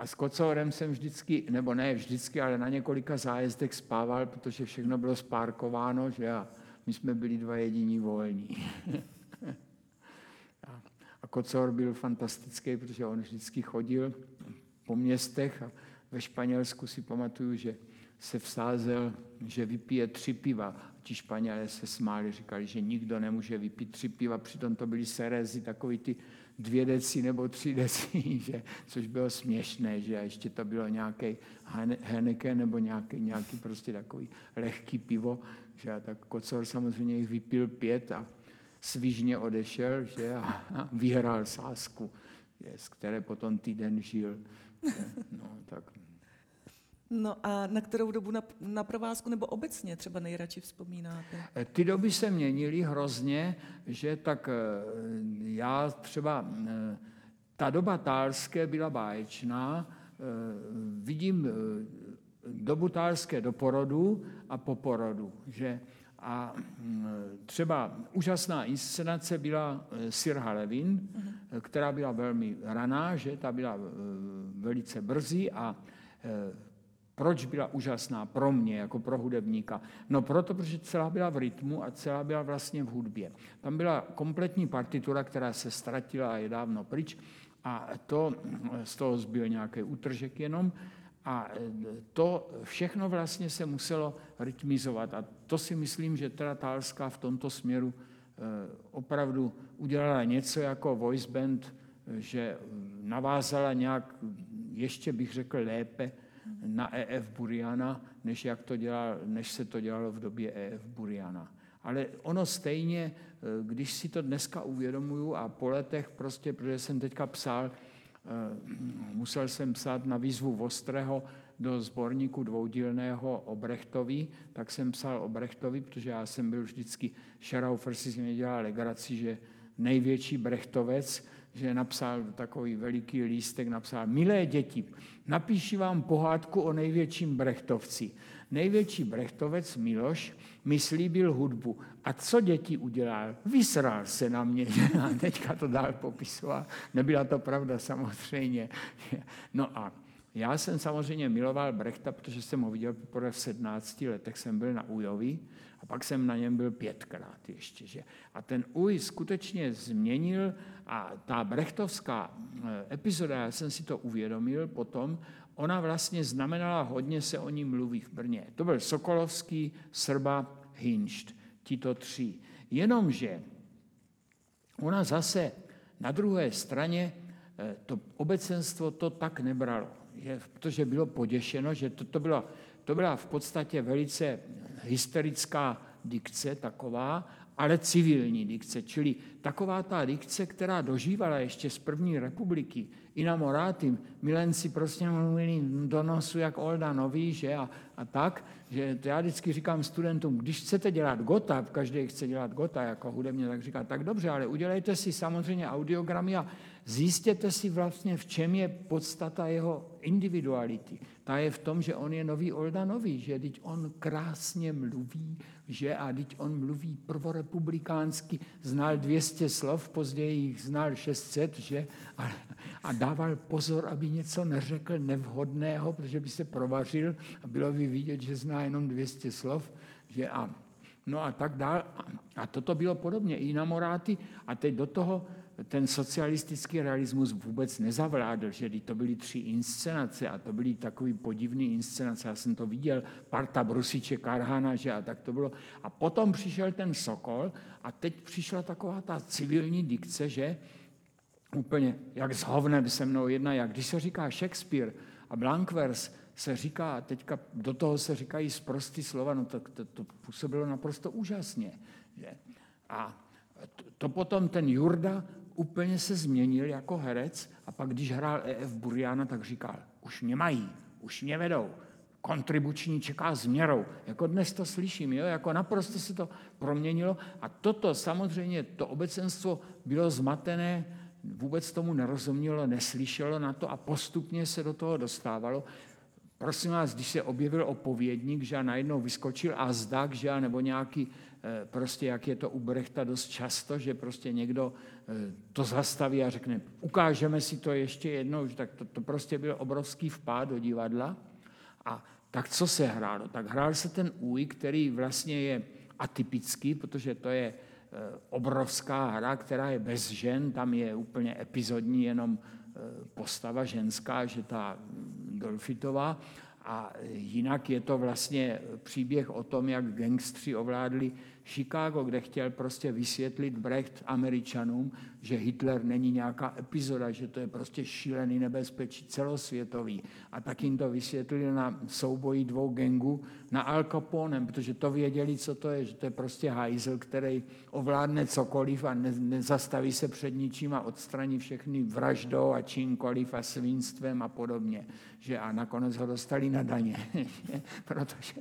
a s kocourem jsem vždycky, nebo ne vždycky, ale na několika zájezdech spával, protože všechno bylo spárkováno, že a my jsme byli dva jediní volní. a Kocor byl fantastický, protože on vždycky chodil po městech a ve Španělsku si pamatuju, že se vsázel, že vypije tři piva. Ti Španělé se smáli, říkali, že nikdo nemůže vypít tři piva, přitom to byly serezy, takový ty dvě deci nebo tři deci, že, což bylo směšné, že a ještě to bylo nějaký Henneken nebo nějaký, nějaký prostě takový lehký pivo, že a tak Kocor samozřejmě jich vypil pět a svížně odešel že a, a vyhrál sásku, že, z které potom týden žil. Že, no, tak. No a na kterou dobu na, na provázku nebo obecně třeba nejradši vzpomínáte? E, ty doby se měnily hrozně, že tak e, já třeba, e, ta doba tálské byla báječná, vidím dobu tálské do porodu a po porodu, že a třeba úžasná inscenace byla Sirha Levin, uh-huh. která byla velmi raná, že ta byla velice brzy a proč byla úžasná pro mě, jako pro hudebníka? No proto, protože celá byla v rytmu a celá byla vlastně v hudbě. Tam byla kompletní partitura, která se ztratila a je dávno pryč a to, z toho zbyl nějaký útržek jenom a to všechno vlastně se muselo rytmizovat a to si myslím, že teda Tálská v tomto směru eh, opravdu udělala něco jako voice band, že navázala nějak, ještě bych řekl lépe, na EF Buriana, než, jak to dělal, než se to dělalo v době EF Buriana. Ale ono stejně, eh, když si to dneska uvědomuju a po letech prostě, protože jsem teďka psal, eh, musel jsem psát na výzvu Vostrého do sborníku dvoudílného o Brechtovi, tak jsem psal o Brechtovi, protože já jsem byl vždycky, Scheraufer si mě dělal legraci, že největší Brechtovec, že napsal takový veliký lístek, napsal, milé děti, napíši vám pohádku o největším Brechtovci. Největší Brechtovec Miloš mi slíbil hudbu. A co děti udělal? Vysral se na mě. A teďka to dál popisoval. Nebyla to pravda samozřejmě. No a já jsem samozřejmě miloval Brechta, protože jsem ho viděl poprvé v 17 letech, jsem byl na Ujovi a pak jsem na něm byl pětkrát ještě. Že? A ten Uj skutečně změnil a ta brechtovská eh, epizoda, já jsem si to uvědomil potom, ona vlastně znamenala, hodně se o ní mluví v Brně. To byl Sokolovský, Srba, Hinšt, tito tři. Jenomže ona zase na druhé straně eh, to obecenstvo to tak nebralo, je, protože bylo poděšeno, že to, to, bylo, to byla v podstatě velice hysterická dikce taková, ale civilní dikce, čili taková ta dikce, která dožívala ještě z první republiky, i na Moráty, milenci prostě mluvili do nosu jak Olda Nový, že a, a tak, že to já vždycky říkám studentům, když chcete dělat gota, každý chce dělat gota jako hudebně, tak říká, tak dobře, ale udělejte si samozřejmě audiogramy a zjistěte si vlastně, v čem je podstata jeho individuality. Ta je v tom, že on je nový Olda Nový, že teď on krásně mluví, že a teď on mluví prvorepublikánsky, znal 200 slov, později jich znal 600, že a, a dával pozor, aby něco neřekl nevhodného, protože by se provařil a bylo by vidět, že zná jenom 200 slov, že a no a tak dál. A toto bylo podobně i na Moráty a teď do toho ten socialistický realismus vůbec nezavládl, že to byly tři inscenace a to byly takový podivný inscenace, já jsem to viděl, parta Brusiče, Karhana, že a tak to bylo. A potom přišel ten Sokol a teď přišla taková ta civilní dikce, že úplně jak s hovnem se mnou jedna, jak když se říká Shakespeare a Blankvers, se říká, teďka do toho se říkají zprostý slova, no tak to, to působilo naprosto úžasně. Že? A to, to potom ten Jurda úplně se změnil jako herec a pak, když hrál E.F. Buriana, tak říkal, už mě mají, už mě vedou, kontribuční čeká s měrou. Jako dnes to slyším, jo? jako naprosto se to proměnilo a toto samozřejmě, to obecenstvo bylo zmatené, vůbec tomu nerozumělo, neslyšelo na to a postupně se do toho dostávalo. Prosím vás, když se objevil opovědník, že a najednou vyskočil a zdak, že nebo nějaký, prostě jak je to u Brechta dost často, že prostě někdo eh, to zastaví a řekne, ukážeme si to ještě jednou, že tak to, to prostě byl obrovský vpád do divadla. A tak co se hrálo? Tak hrál se ten új, který vlastně je atypický, protože to je eh, obrovská hra, která je bez žen, tam je úplně epizodní jenom postava ženská, že ta Dolfitová. A jinak je to vlastně příběh o tom, jak gangstři ovládli Chicago, kde chtěl prostě vysvětlit Brecht Američanům, že Hitler není nějaká epizoda, že to je prostě šílený nebezpečí celosvětový. A tak jim to vysvětlili na souboji dvou gangů na Al Capone, protože to věděli, co to je, že to je prostě hajzl, který ovládne cokoliv a ne, nezastaví se před ničím a odstraní všechny vraždou a čímkoliv a svinstvem a podobně. Že a nakonec ho dostali na daně, protože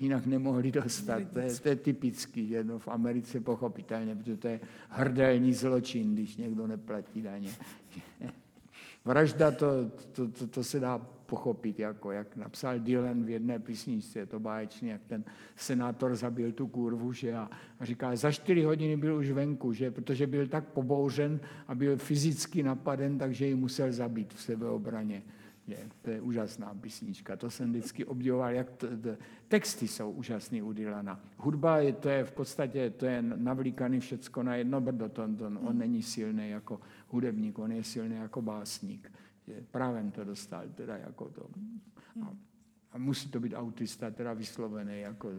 jinak nemohli dostat. To je, to je typický, že no, v Americe pochopitelně, protože to je hrdelní zločin, když někdo neplatí daně. Vražda, to, to, to, to se dá pochopit, jako jak napsal Dylan v jedné písničce, je to báječný, jak ten senátor zabil tu kurvu, že a, a říká, za čtyři hodiny byl už venku, že, protože byl tak pobouřen a byl fyzicky napaden, takže ji musel zabít v sebeobraně. Je, to je úžasná písnička, to jsem vždycky obdivoval, jak to, to, texty jsou úžasný u Dylana. Hudba je, to je v podstatě, to je navlíkaný všecko na jedno brdo, to, to, on není silný jako hudebník, on je silný jako básník. Je, právem to dostal, teda jako to. A, a musí to být autista, teda vyslovený. Jako,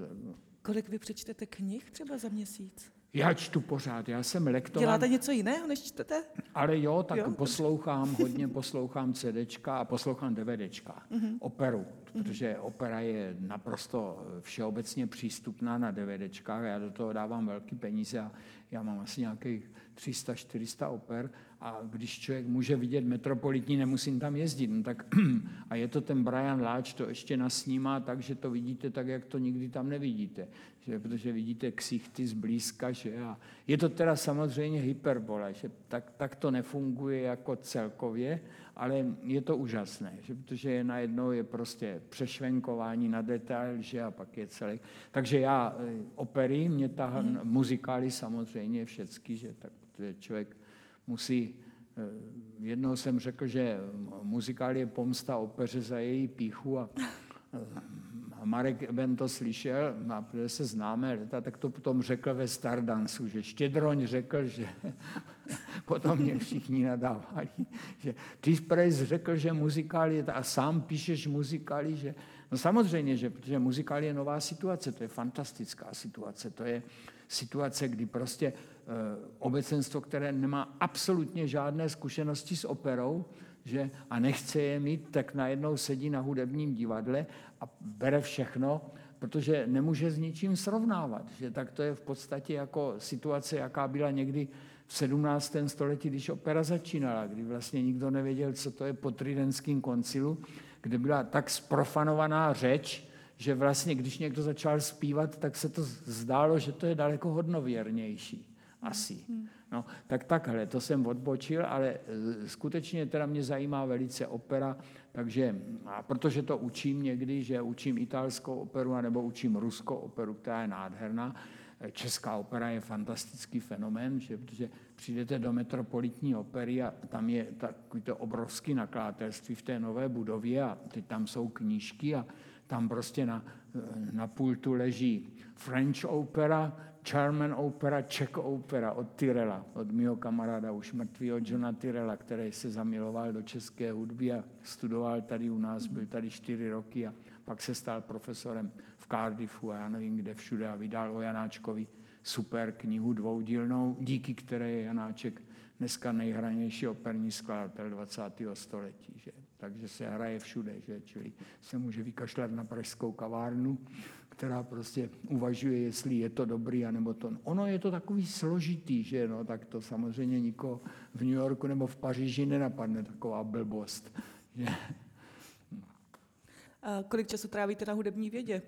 Kolik vy přečtete knih třeba za měsíc? Já čtu pořád, já jsem lektor. Děláte něco jiného, než čtete? Ale jo, tak jo? poslouchám, hodně poslouchám CDčka a poslouchám DVDčka, mm-hmm. operu, protože opera je naprosto všeobecně přístupná na DVDčkách, já do toho dávám velký peníze a já mám asi nějakých 300-400 oper a když člověk může vidět metropolitní, nemusím tam jezdit. No tak, a je to ten Brian Láč, to ještě nasnímá tak, že to vidíte tak, jak to nikdy tam nevidíte. Že, protože vidíte ksichty zblízka. Že, a je to teda samozřejmě hyperbola, že tak, tak to nefunguje jako celkově, ale je to úžasné, že, protože je najednou je prostě přešvenkování na detail, že a pak je celý. Takže já eh, opery, mě tahá mm. muzikály samozřejmě všecky, že tak člověk musí eh, Jednou jsem řekl, že muzikál je pomsta opeře za její píchu a, a Marek Ben to slyšel, a protože se známe tak to potom řekl ve Stardansu, že Štědroň řekl, že potom mě všichni nadávali, že ty Prejs řekl, že muzikál je, a sám píšeš muzikály, že No samozřejmě, že protože muzikál je nová situace, to je fantastická situace, to je situace, kdy prostě Eh, obecenstvo, které nemá absolutně žádné zkušenosti s operou, že, a nechce je mít, tak najednou sedí na hudebním divadle a bere všechno, protože nemůže s ničím srovnávat. Že tak to je v podstatě jako situace, jaká byla někdy v 17. století, když opera začínala, kdy vlastně nikdo nevěděl, co to je po tridentském koncilu, kde byla tak sprofanovaná řeč, že vlastně, když někdo začal zpívat, tak se to zdálo, že to je daleko hodnověrnější asi. No, tak takhle, to jsem odbočil, ale e, skutečně teda mě zajímá velice opera, takže, a protože to učím někdy, že učím italskou operu, nebo učím ruskou operu, která je nádherná, e, Česká opera je fantastický fenomén, že, protože přijdete do metropolitní opery a tam je takový to obrovský nakladatelství v té nové budově a teď tam jsou knížky a tam prostě na, e, na pultu leží French opera, Charman opera, Czech opera od Tyrella, od mého kamaráda už mrtvého Johna Tyrella, který se zamiloval do české hudby a studoval tady u nás, byl tady čtyři roky a pak se stal profesorem v Cardiffu a já nevím kde všude a vydal o Janáčkovi super knihu dvoudílnou, díky které je Janáček dneska nejhranější operní skladatel 20. století. Že? Takže se hraje všude, že? čili se může vykašlat na pražskou kavárnu která prostě uvažuje, jestli je to dobrý, anebo to. Ono je to takový složitý, že no, tak to samozřejmě nikoho v New Yorku nebo v Paříži nenapadne taková blbost. Že? A kolik času trávíte na hudební vědě?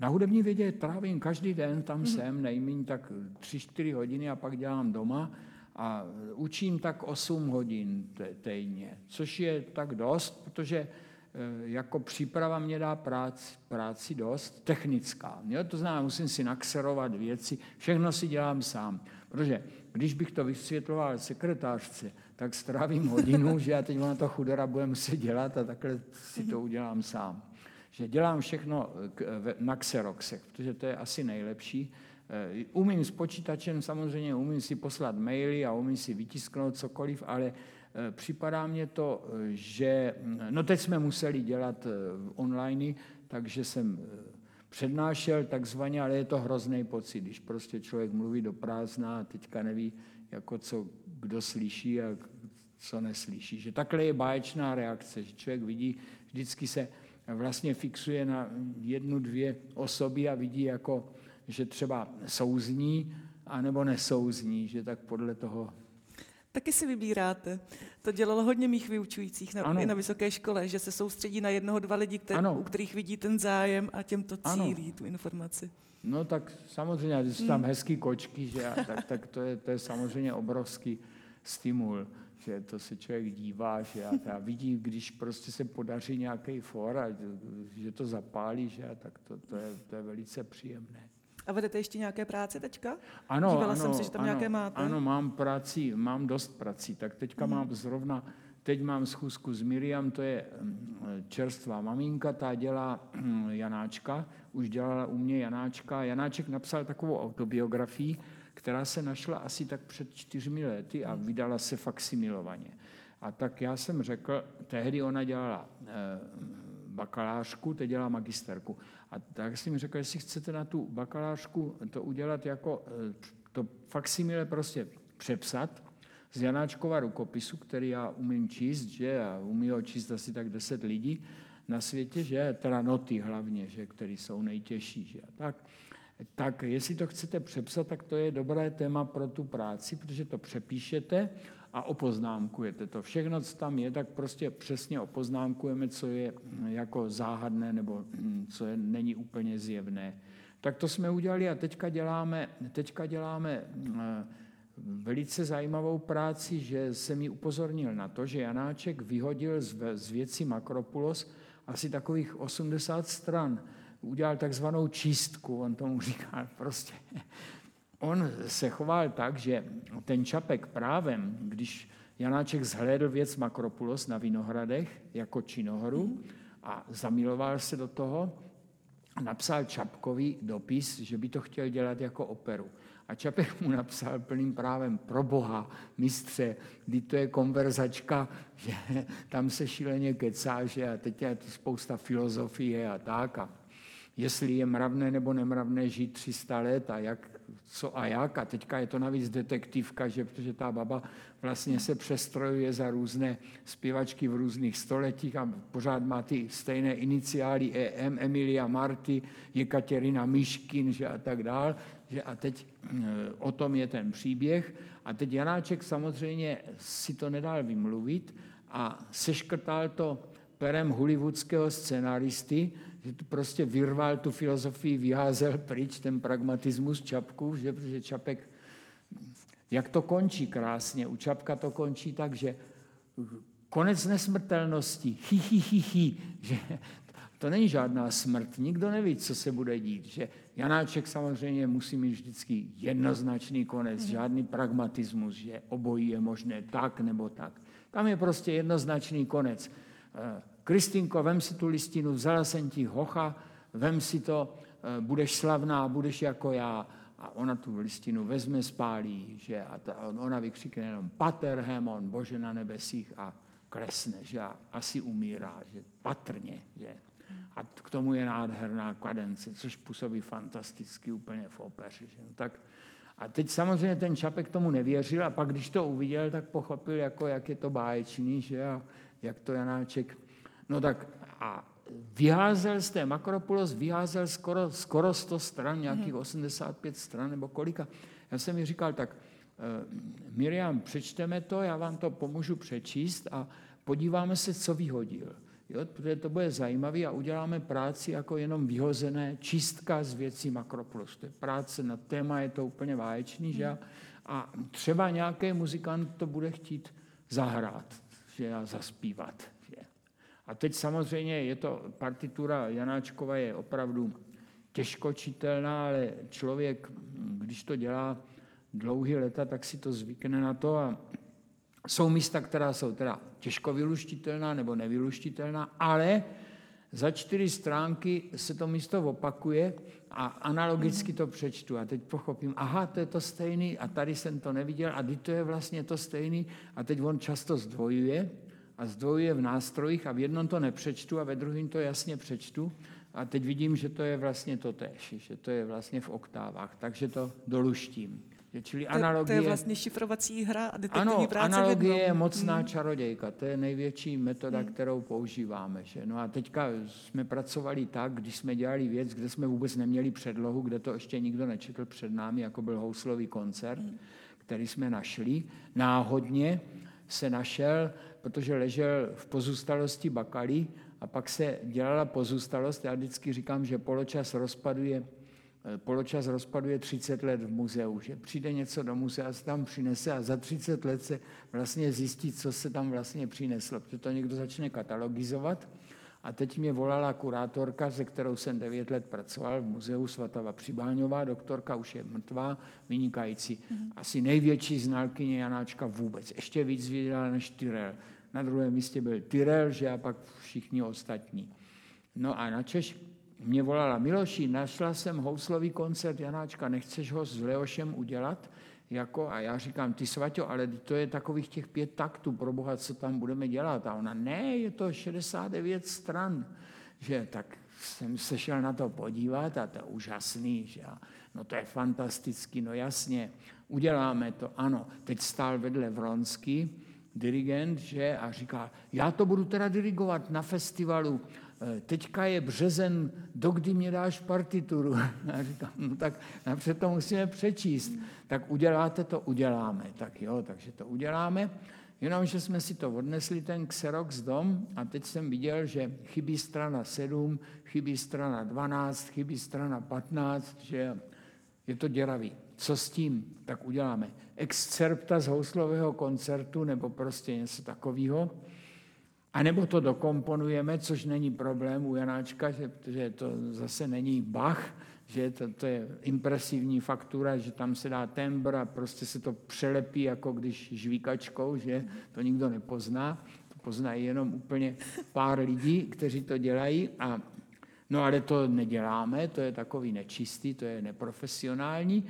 Na hudební vědě trávím každý den, tam mm-hmm. jsem, nejméně tak 3-4 hodiny a pak dělám doma a učím tak 8 hodin týdně, což je tak dost, protože jako příprava mě dá práci, práci dost technická. Jo? To znamená, musím si naxerovat věci, všechno si dělám sám. Protože když bych to vysvětloval sekretářce, tak strávím hodinu, že já teď na to chudera bude muset dělat a takhle si to udělám sám. Že dělám všechno na Xeroxech, protože to je asi nejlepší. Eh, umím s počítačem, samozřejmě umím si poslat maily a umím si vytisknout cokoliv, ale Eh, připadá mě to, eh, že, mm, no teď jsme museli dělat eh, online, takže jsem přednášel takzvaně, ale je to hrozný pocit, když prostě člověk mluví do prázdna a teďka neví, jako co kdo slyší a co neslyší. Že takhle je báječná reakce, že člověk vidí, vždycky se vlastně fixuje na jednu, dvě osoby a vidí jako, že třeba souzní, anebo nesouzní, že tak podle toho Taky si vybíráte. To dělalo hodně mých vyučujících na, i na vysoké škole, že se soustředí na jednoho, dva lidi, který, u kterých vidí ten zájem a těm to cílí, ano. tu informaci. No tak samozřejmě, když jsou tam hmm. hezký kočky, že, tak, tak to, je, to je samozřejmě obrovský stimul, že to se člověk dívá, že a, a vidí, když prostě se podaří nějaký for a že to zapálí, že tak to, to, je, to je velice příjemné. A vedete ještě nějaké práce teďka? Ano, Dívala ano, jsem se, že tam ano, nějaké máte. Ano, mám prací, mám dost prací. Tak teďka hmm. mám zrovna, teď mám schůzku s Miriam, to je mm, čerstvá maminka, ta dělá mm, Janáčka, už dělala u mě Janáčka. Janáček napsal takovou autobiografii, která se našla asi tak před čtyřmi lety a vydala se faksimilovaně. A tak já jsem řekl, tehdy ona dělala eh, bakalářku, teď dělá magisterku. A tak jsem mi řekl, jestli chcete na tu bakalářku to udělat jako eh, to faksimile prostě přepsat z Janáčkova rukopisu, který já umím číst, že a umí ho číst asi tak deset lidí na světě, že teda noty hlavně, že, který jsou nejtěžší, že tak tak jestli to chcete přepsat, tak to je dobré téma pro tu práci, protože to přepíšete a opoznámkujete to. Všechno, co tam je, tak prostě přesně opoznámkujeme, co je jako záhadné nebo hm, co je, není úplně zjevné. Tak to jsme udělali a teďka děláme, teďka děláme hm, velice zajímavou práci, že se mi upozornil na to, že Janáček vyhodil z, věcí Makropulos asi takových 80 stran. Udělal takzvanou čistku, on tomu říkal prostě. On se choval tak, že ten Čapek právem, když Janáček zhlédl věc Makropulos na Vinohradech jako činohru a zamiloval se do toho, napsal Čapkovi dopis, že by to chtěl dělat jako operu. A Čapek mu napsal plným právem, pro boha, mistře, kdy to je konverzačka, že tam se šíleně kecá, že a teď je to spousta filozofie a tak. A jestli je mravné nebo nemravné žít 300 let a jak co a jak. A teďka je to navíc detektivka, že protože ta baba vlastně se přestrojuje za různé zpěvačky v různých stoletích a pořád má ty stejné iniciály EM, Emilia Marty, Jekaterina Myškin že a tak dál. Že a teď e, o tom je ten příběh. A teď Janáček samozřejmě si to nedal vymluvit a seškrtal to perem hollywoodského scenaristy, že tu prostě vyrval tu filozofii, vyházel pryč ten pragmatismus Čapku, že, protože Čapek, jak to končí krásně, u Čapka to končí tak, že konec nesmrtelnosti, hi, hi, hi, hi, že to není žádná smrt, nikdo neví, co se bude dít, že Janáček samozřejmě musí mít vždycky jednoznačný konec, mhm. žádný pragmatismus, že obojí je možné tak nebo tak. Tam je prostě jednoznačný konec. Kristinko, vem si tu listinu, vzala jsem ti hocha, vem si to, eh, budeš slavná, budeš jako já. A ona tu listinu vezme, spálí, že a ta, ona vykřikne jenom Pater Hemon, Bože na nebesích a kresne, že a asi umírá, že patrně, že. A k tomu je nádherná kadence, což působí fantasticky úplně v opeře. Že? No, tak, a teď samozřejmě ten Čapek tomu nevěřil a pak, když to uviděl, tak pochopil, jako, jak je to báječný, že a jak to Janáček No tak a vyházel z té Makropulos, vyházel skoro, skoro 100 stran, nějakých 85 mhm. stran nebo kolika. Já jsem mi říkal, tak uh, Miriam, přečteme to, já vám to pomůžu přečíst a podíváme se, co vyhodil. Jo, protože to bude zajímavé a uděláme práci jako jenom vyhozené čistka z věcí Makropulos. To je práce na téma, je to úplně váječný, že? A třeba nějaký muzikant to bude chtít zahrát, že a zaspívat. A teď samozřejmě je to, partitura Janáčkova je opravdu těžko čitelná, ale člověk, když to dělá dlouhý leta, tak si to zvykne na to a jsou místa, která jsou teda těžko vyluštitelná nebo nevyluštitelná, ale za čtyři stránky se to místo opakuje a analogicky to přečtu a teď pochopím, aha, to je to stejný a tady jsem to neviděl a teď to je vlastně to stejný a teď on často zdvojuje a zdvojuje v nástrojích a v jednom to nepřečtu a ve druhém to jasně přečtu a teď vidím, že to je vlastně to tež, že to je vlastně v oktávách, takže to doluštím. Čili to, analogie, to je vlastně šifrovací hra a detektivní ano, práce analogie je mocná hmm. čarodějka, to je největší metoda, hmm. kterou používáme. Že? No a teďka jsme pracovali tak, když jsme dělali věc, kde jsme vůbec neměli předlohu, kde to ještě nikdo nečetl před námi, jako byl houslový koncert, hmm. který jsme našli náhodně, se našel, protože ležel v pozůstalosti Bakaly a pak se dělala pozůstalost. Já vždycky říkám, že poločas rozpadu je, eh, poločas rozpadu je 30 let v muzeu, že přijde něco do muzea, se tam přinese a za 30 let se vlastně zjistí, co se tam vlastně přineslo, protože to někdo začne katalogizovat a teď mě volala kurátorka, se kterou jsem 9 let pracoval v muzeu Svatava Přibáňová, doktorka už je mrtvá, vynikající. Mm-hmm. Asi největší znalkyně Janáčka vůbec. Ještě víc viděla než Tyrel. Na druhém místě byl Tyrel, že a pak všichni ostatní. No a na Češ mě volala Miloši, našla jsem houslový koncert Janáčka, nechceš ho s Leošem udělat? Jako, a já říkám, ty svaťo, ale to je takových těch pět taktů, pro boha, co tam budeme dělat. A ona, ne, je to 69 stran. Že tak jsem se šel na to podívat a to je úžasný, že no to je fantastický, no jasně, uděláme to, ano. Teď stál vedle Vronsky, dirigent, že, a říká, já to budu teda dirigovat na festivalu teďka je březen, dokdy mě dáš partituru? Já říkám, no tak napřed to musíme přečíst. Tak uděláte to, uděláme. Tak jo, takže to uděláme. Jenomže jsme si to odnesli, ten Xerox dom, a teď jsem viděl, že chybí strana 7, chybí strana 12, chybí strana 15, že je to děravý. Co s tím? Tak uděláme excerpta z houslového koncertu nebo prostě něco takového. A nebo to dokomponujeme, což není problém u Janáčka, že, že to zase není Bach, že to, to je impresivní faktura, že tam se dá tembr a prostě se to přelepí, jako když žvíkačkou, že to nikdo nepozná. To poznají jenom úplně pár lidí, kteří to dělají. A, no ale to neděláme, to je takový nečistý, to je neprofesionální.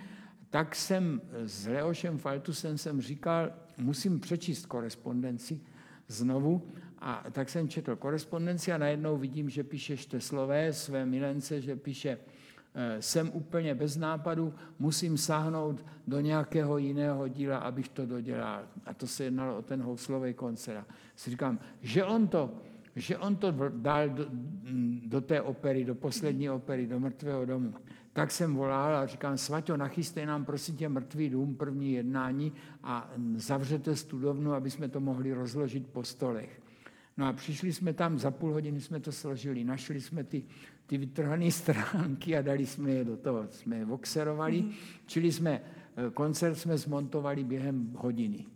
Tak jsem s Leošem Faltusem jsem říkal, musím přečíst korespondenci znovu a tak jsem četl korespondenci a najednou vidím, že píše Šteslové své milence, že píše Eh, jsem úplně bez nápadu, musím sáhnout do nějakého jiného díla, abych to dodělal. A to se jednalo o ten houslový koncert. Si říkám, že on to, že on to dal do, do té opery, do poslední opery, do mrtvého domu. Tak jsem volal a říkám, Svaťo, nachystej nám prosím tě mrtvý dům, první jednání a zavřete studovnu, aby jsme to mohli rozložit po stolech. No a přišli jsme tam, za půl hodiny jsme to složili, našli jsme ty ty vytrhané stránky a dali jsme je do toho, jsme je voxerovali, mm. čili jsme, eh, koncert jsme zmontovali během hodiny.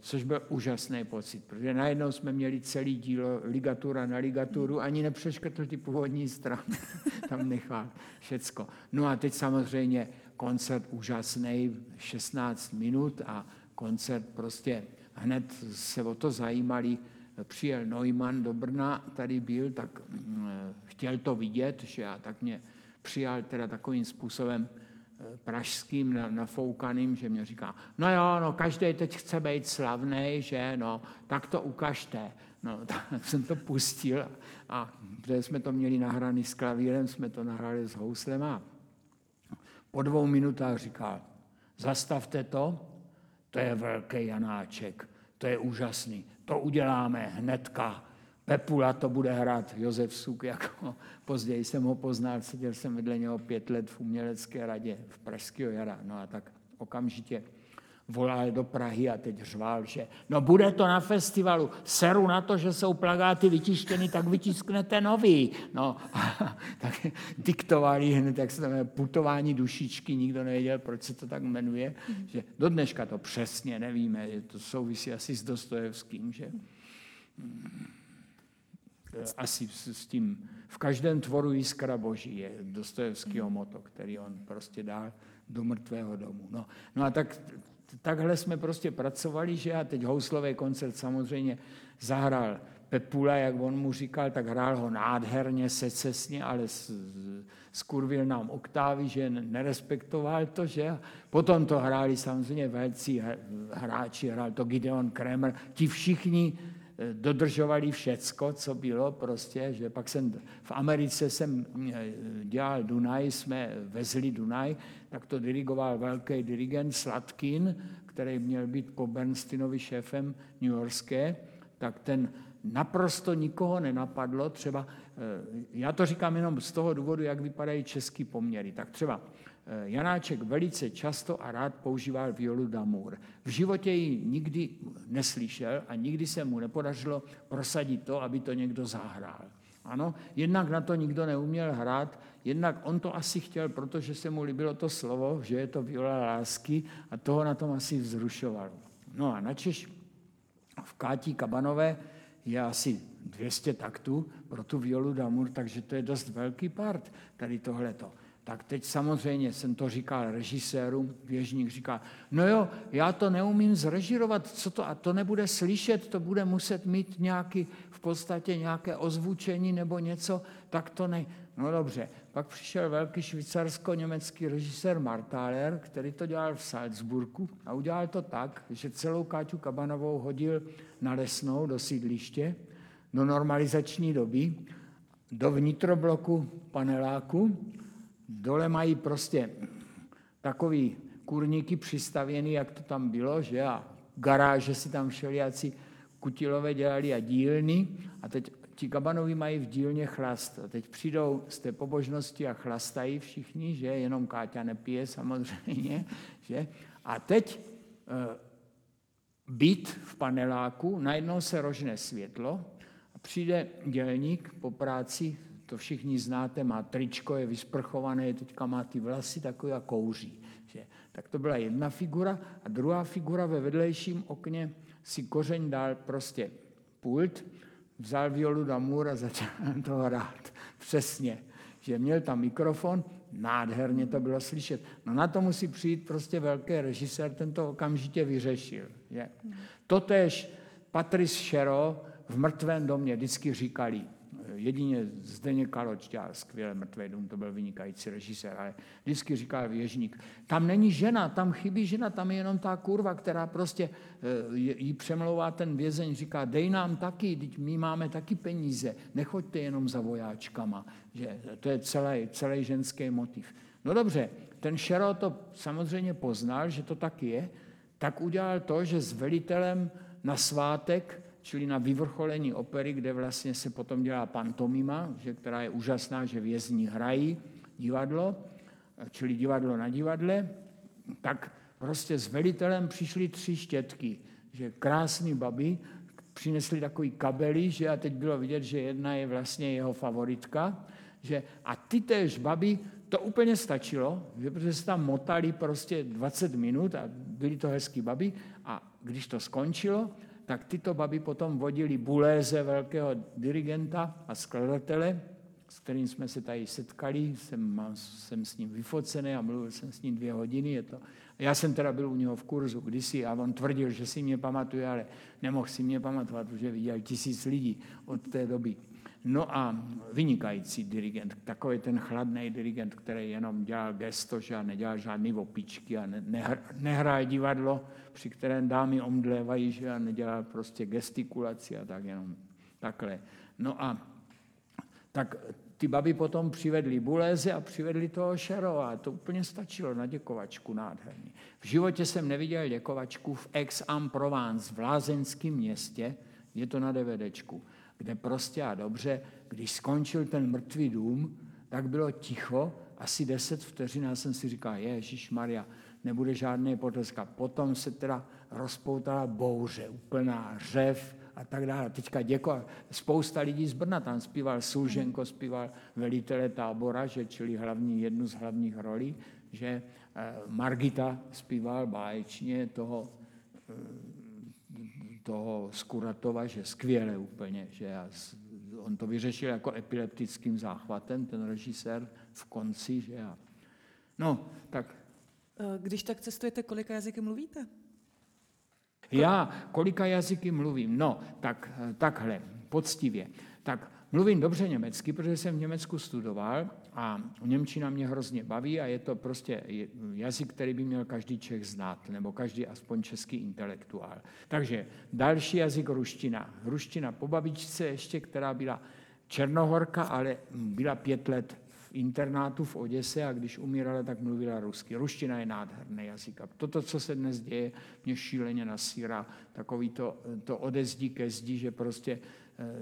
Což byl úžasný pocit, protože najednou jsme měli celý dílo ligatura na ligaturu, ani nepřeškrtl ty původní strany, tam nechal všecko. No a teď samozřejmě koncert úžasný, 16 minut a koncert prostě hned se o to zajímali přijel Neumann do Brna, tady byl, tak mm, chtěl to vidět, že já tak mě přijal teda takovým způsobem eh, pražským, nafoukaným, že mě říká, no jo, no každý teď chce být slavný, že no, tak to ukažte. No, tak jsem to pustil a, a protože jsme to měli nahraný s klavírem, jsme to nahrali s houslem a po dvou minutách říkal, zastavte to, to je velký Janáček, to je úžasný to uděláme hnedka. Pepula to bude hrát Josef Suk, jako později jsem ho poznal, seděl jsem vedle něho pět let v umělecké radě v Pražského jara. No a tak okamžitě volal do Prahy a teď řval, že no bude to na festivalu, seru na to, že jsou plagáty vytištěny, tak vytisknete nový. No, a, tak diktovali hned, jak se to jmenuje, putování dušičky, nikdo nevěděl, proč se to tak jmenuje, že do dneška to přesně nevíme, to souvisí asi s Dostojevským, že mm, asi s tím, v každém tvoru jiskra boží je Dostojevského moto, který on prostě dal do mrtvého domu. No, no a tak takhle jsme prostě pracovali, že a teď houslový koncert samozřejmě zahrál Pepula, jak on mu říkal, tak hrál ho nádherně, secesně, ale skurvil nám oktávy, že nerespektoval to, že potom to hráli samozřejmě velcí hráči, hrál to Gideon Kremer, ti všichni eh, dodržovali všecko, co bylo prostě, že pak jsem v Americe jsem eh, dělal Dunaj, jsme vezli Dunaj, tak to dirigoval velký dirigent Slatkin, který měl být po Bernsteinovi šéfem New Yorkské, tak ten naprosto nikoho nenapadlo, třeba, eh, já to říkám jenom z toho důvodu, jak vypadají český poměry, tak třeba eh, Janáček velice často a rád používal violu d'amour. V životě ji nikdy neslyšel a nikdy se mu nepodařilo prosadit to, aby to někdo zahrál. Ano, jednak na to nikdo neuměl hrát, jednak on to asi chtěl, protože se mu líbilo to slovo, že je to viola lásky a toho na tom asi vzrušovalo. No a načež v Kátí Kabanové je asi 200 taktů pro tu violu Damur, takže to je dost velký part, tady tohleto. Tak teď samozřejmě jsem to říkal režisérům, běžník říká, no jo, já to neumím zrežirovat, co to, a to nebude slyšet, to bude muset mít nějaký, v podstatě nějaké ozvučení nebo něco, tak to ne. No dobře, pak přišel velký švýcarsko-německý režisér Marthaler, který to dělal v Salzburgu a udělal to tak, že celou Káťu Kabanovou hodil na lesnou do sídliště, do normalizační doby, do vnitrobloku paneláku, dole mají prostě takový kurníky přistavěný, jak to tam bylo, že a garáže si tam všelijací kutilové dělali a dílny. A teď ti Gabanovi mají v dílně chlast. A teď přijdou z té pobožnosti a chlastají všichni, že jenom Káťa nepije samozřejmě, že? A teď e, byt v paneláku, najednou se rožne světlo a přijde dělník po práci, to všichni znáte, má tričko, je vysprchované, teďka má ty vlasy takový a kouří. Že? Tak to byla jedna figura a druhá figura ve vedlejším okně si kořeň dal prostě pult, vzal violu d'Amour a začal to hrát. Přesně. Že měl tam mikrofon, nádherně to bylo slyšet. No na to musí přijít prostě velký režisér, ten to okamžitě vyřešil. Je. Totež Patrice Šero v mrtvém domě vždycky říkali, jedině Zdeněk Kaloč dělal skvěle Mrtvý dům, to byl vynikající režisér, ale vždycky říkal Věžník, tam není žena, tam chybí žena, tam je jenom ta kurva, která prostě eh, jí přemlouvá ten vězeň, říká, dej nám taky, teď my máme taky peníze, nechoďte jenom za vojáčkama, že to je celý, celý ženský motiv. No dobře, ten Šero to samozřejmě poznal, že to tak je, tak udělal to, že s velitelem na svátek čili na vyvrcholení opery, kde vlastně se potom dělá pantomima, že, která je úžasná, že vězni hrají divadlo, čili divadlo na divadle, tak prostě s velitelem přišly tři štětky, že krásný baby, přinesli takový kabely, že a teď bylo vidět, že jedna je vlastně jeho favoritka, že a ty též baby, to úplně stačilo, že protože se tam motali prostě 20 minut a byly to hezký baby a když to skončilo, tak tyto baby potom vodili Buléze, velkého dirigenta a skladatele, s kterým jsme se tady setkali, jsem, jsem s ním vyfocený a mluvil jsem s ním dvě hodiny. Je to, já jsem teda byl u něho v kurzu kdysi a on tvrdil, že si mě pamatuje, ale nemohl si mě pamatovat, protože viděl tisíc lidí od té doby. No a vynikající dirigent, takový ten chladný dirigent, který jenom dělal gesto, že a nedělal žádný opičky a ne, ne, nehraje divadlo, při kterém dámy omdlévají, že a nedělá prostě gestikulaci a tak jenom takhle. No a tak ty baby potom přivedli Buléze a přivedli toho Šerova. To úplně stačilo na děkovačku nádherně. V životě jsem neviděl děkovačku v Aix-en-Provence, v lázeňském městě, je to na DVDčku kde prostě a dobře, když skončil ten mrtvý dům, tak bylo ticho, asi deset vteřin, já jsem si říkal, Ježíš Maria, nebude žádný poteska. Potom se teda rozpoutala bouře, úplná řev a tak dále. Teďka děko, spousta lidí z Brna tam zpíval, Sulženko zpíval velitele tábora, že čili hlavní, jednu z hlavních rolí, že eh, Margita zpíval báječně toho eh, toho Skuratova, že skvěle úplně, že já, on to vyřešil jako epileptickým záchvatem, ten režisér v konci, že já. No, tak. Eh, když tak cestujete, kolika jazyky mluvíte? Já kolika jazyky mluvím? No, tak eh, takhle, poctivě. Tak Mluvím dobře německy, protože jsem v Německu studoval a Němčina mě hrozně baví a je to prostě jazyk, který by měl každý Čech znát, nebo každý aspoň český intelektuál. Takže další jazyk ruština. Ruština po babičce ještě, která byla černohorka, ale byla pět let v internátu v Oděse a když umírala, tak mluvila rusky. Ruština je nádherný jazyk. A toto, co se dnes děje, mě šíleně nasírá. Takový to, to ode zdi ke zdi, že prostě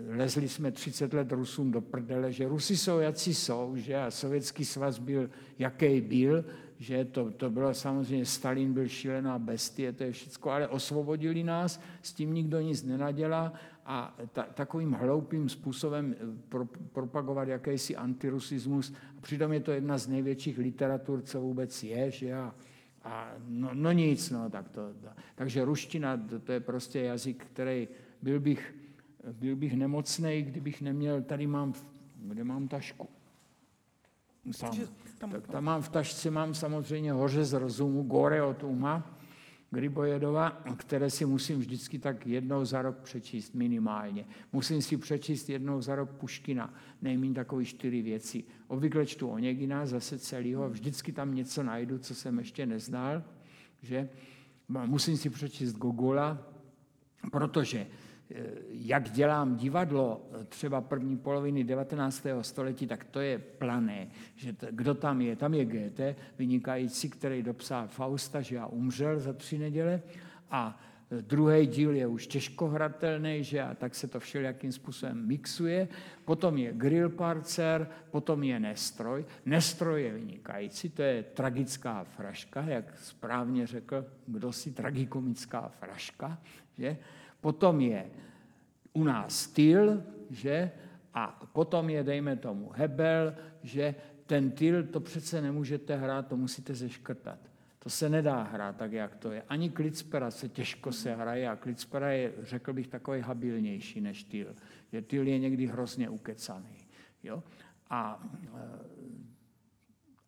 lezli jsme 30 let Rusům do prdele, že Rusy jsou, jací jsou, že a Sovětský svaz byl, jaký byl, že to, to bylo samozřejmě, Stalin byl šílená bestie, to je všechno, ale osvobodili nás, s tím nikdo nic nenadělá a ta, takovým hloupým způsobem eh, pro, propagovat jakýsi antirusismus. Přitom je to jedna z největších literatur, co vůbec je, že a, a no, no nic, no, tak to, to. Takže ruština, to, to je prostě jazyk, který byl bych byl bych nemocný, kdybych neměl, tady mám, kde mám tašku. Sám. Tak tam mám v tašce, mám samozřejmě hoře z rozumu, gore od uma, Gribojedova, které si musím vždycky tak jednou za rok přečíst minimálně. Musím si přečíst jednou za rok Puškina, nejmín takové čtyři věci. Obvykle čtu Oněgina, zase celýho, vždycky tam něco najdu, co jsem ještě neznal, že musím si přečíst Gogola, protože jak dělám divadlo eh, třeba první poloviny 19. století, tak to je plané, že t- kdo tam je, tam je GT, vynikající, který dopsal Fausta, že já umřel za tři neděle a druhý díl je už těžkohratelný, že a tak se to všelijakým způsobem mixuje. Potom je grill parcer, potom je nestroj. Nestroj je vynikající, to je tragická fraška, jak správně řekl kdo si, tragikomická fraška. Že? Potom je u nás styl, že? a potom je, dejme tomu, hebel, že ten tyl to přece nemůžete hrát, to musíte zeškrtat. To se nedá hrát tak, jak to je. Ani klitspera se těžko se hraje a klitspera je, řekl bych, takový habilnější než tyl. Že tyl je někdy hrozně ukecaný. Jo? A,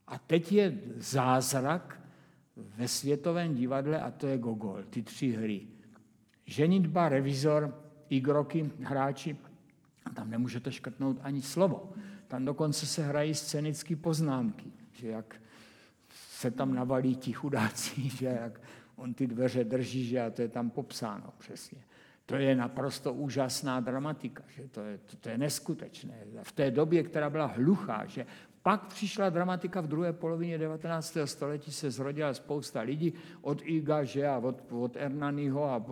a teď je zázrak ve světovém divadle a to je Gogol, ty tři hry. Ženitba, revizor, igroky, hráči, tam nemůžete škrtnout ani slovo. Tam dokonce se hrají scénické poznámky, že jak se tam navalí ti chudáci, že jak on ty dveře drží, že a to je tam popsáno přesně. To je naprosto úžasná dramatika, že to je, to, to je neskutečné. V té době, která byla hluchá, že pak přišla dramatika v druhé polovině 19. století, se zrodila spousta lidí, od Iga, že a od, od Ernanyho a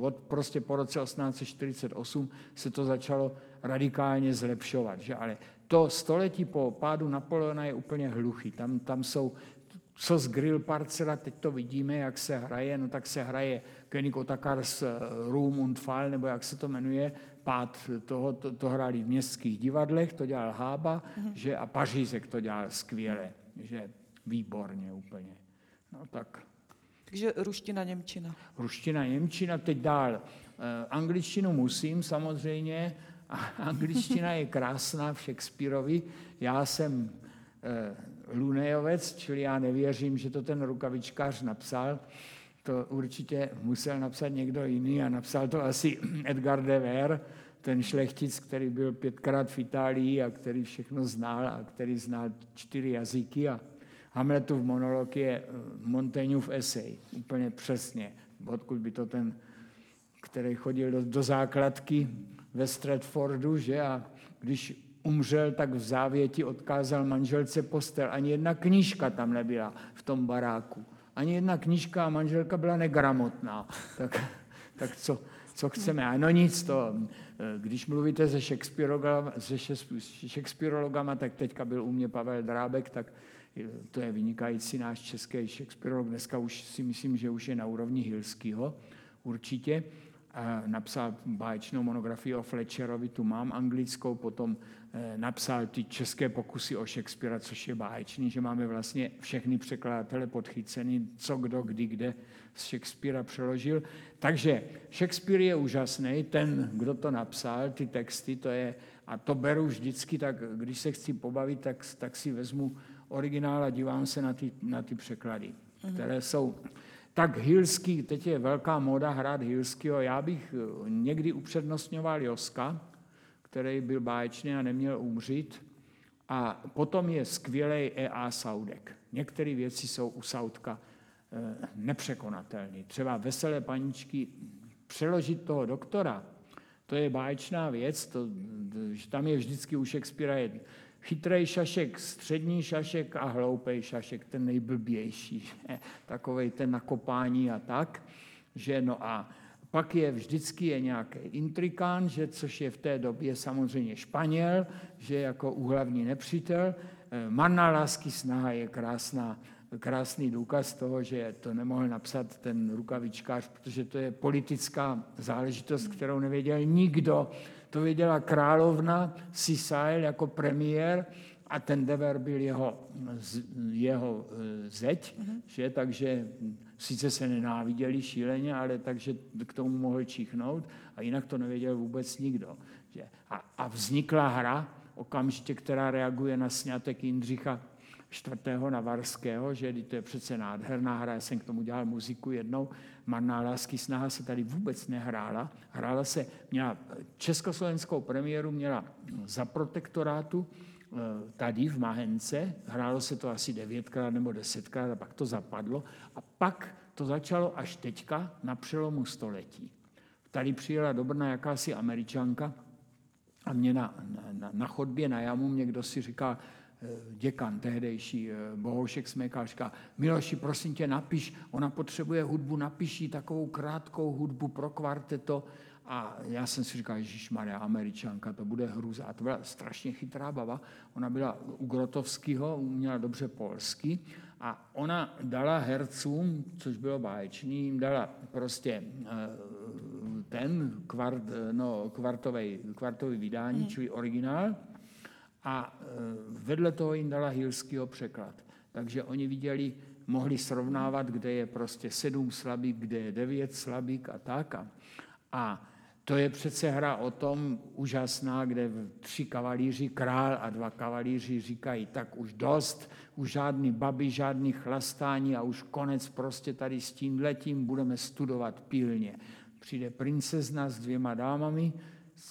od prostě po roce 1848 se to začalo radikálně zlepšovat. Že? Ale to století po pádu Napoleona je úplně hluchý. Tam, tam jsou co z grill parcela, teď to vidíme, jak se hraje, no tak se hraje König Otakars Room und Fall, nebo jak se to jmenuje, pád toho, to, to hráli v městských divadlech, to dělal Hába, mm-hmm. že a Pařízek to dělal skvěle, že výborně úplně. No tak. Takže ruština, němčina. Ruština, němčina, teď dál. E, angličtinu musím samozřejmě, a angličtina je krásná v Shakespeareovi. Já jsem e, Lunejovec, čili já nevěřím, že to ten rukavičkář napsal. To určitě musel napsat někdo jiný a napsal to asi Edgar de Ver, ten šlechtic, který byl pětkrát v Itálii a který všechno znal a který znal čtyři jazyky a Hamletův monolog je eh, Montaigneův esej, úplně přesně, odkud by to ten, který chodil do, do základky ve Stratfordu, že a když umřel, tak v závěti odkázal manželce postel. Ani jedna knížka tam nebyla v tom baráku. Ani jedna knížka a manželka byla negramotná. Tak, tak co, co chceme? Ano nic to. Když mluvíte se Shakespeareologama, se Shakespeareologama, tak teďka byl u mě Pavel Drábek, tak to je vynikající náš český Shakespeareolog. Dneska už si myslím, že už je na úrovni Hilského určitě. A napsal báječnou monografii o Fletcherovi, tu mám anglickou, potom Eh, napsal ty české pokusy o Shakespearea, což je báječný, že máme vlastně všechny překladatele podchycený, co kdo, kdy, kde z Shakespearea přeložil. Takže Shakespeare je úžasný, ten, kdo to napsal, ty texty, to je, a to beru vždycky, tak když se chci pobavit, tak, tak si vezmu originál a dívám se na ty, na ty překlady, mm-hmm. které jsou tak Hilský, teď je velká móda hrát Hilskýho, já bych eh, někdy upřednostňoval Joska, který byl báječný a neměl umřít. A potom je skvělý E.A. Saudek. Některé věci jsou u Saudka eh, nepřekonatelné. Třeba veselé paničky, přeložit toho doktora, to je báječná věc, to, že tam je vždycky u Shakespearea je chytrý šašek, střední šašek a hloupý šašek, ten nejblbější, takovej ten nakopání a tak. Že no a pak je vždycky je nějaký intrikán, že, což je v té době samozřejmě Španěl, že jako úhlavní nepřítel. Eh, Manna lásky snaha je krásná, krásný důkaz toho, že to nemohl napsat ten rukavičkář, protože to je politická záležitost, kterou nevěděl nikdo. To věděla královna Sisael jako premiér a ten Dever byl jeho, jeho eh, zeď, uh-huh. že, takže sice se nenáviděli šíleně, ale takže k tomu mohl čichnout a jinak to nevěděl vůbec nikdo. Že? A, a vznikla hra okamžitě, která reaguje na snětek Jindřicha čtvrtého Navarského, že to je přece nádherná hra, já jsem k tomu dělal muziku jednou, Marná lásky snaha se tady vůbec nehrála. Hrála se, měla československou premiéru měla za protektorátu eh, tady v Mahence, hrálo se to asi devětkrát nebo desetkrát a pak to zapadlo a pak to začalo až teďka na přelomu století. Tady přijela dobrná jakási američanka a mě na, na, na chodbě na jamu mě kdo si říká, děkan tehdejší Bohoušek Smekal říká, Miloši, prosím tě, napiš, ona potřebuje hudbu, napiší takovou krátkou hudbu pro kvarteto, a já jsem si říkal, Ježíš Maria, američanka, to bude hruza. A to byla strašně chytrá baba. Ona byla u Grotovského, uměla dobře polsky a ona dala hercům, což bylo báječný, jim dala prostě eh, ten kvart, no, kvartový, kvartový vydání, mm. čili originál, a eh, vedle toho jim dala Hilskýho překlad. Takže oni viděli, mohli srovnávat, kde je prostě sedm slabík, kde je devět slabík a tak. A, a to je přece hra o tom úžasná, kde tři kavalíři, král a dva kavalíři říkají, tak už dost, už žádný babi, žádný chlastání a už konec prostě tady s tím letím budeme studovat pilně. Přijde princezna s dvěma dámami,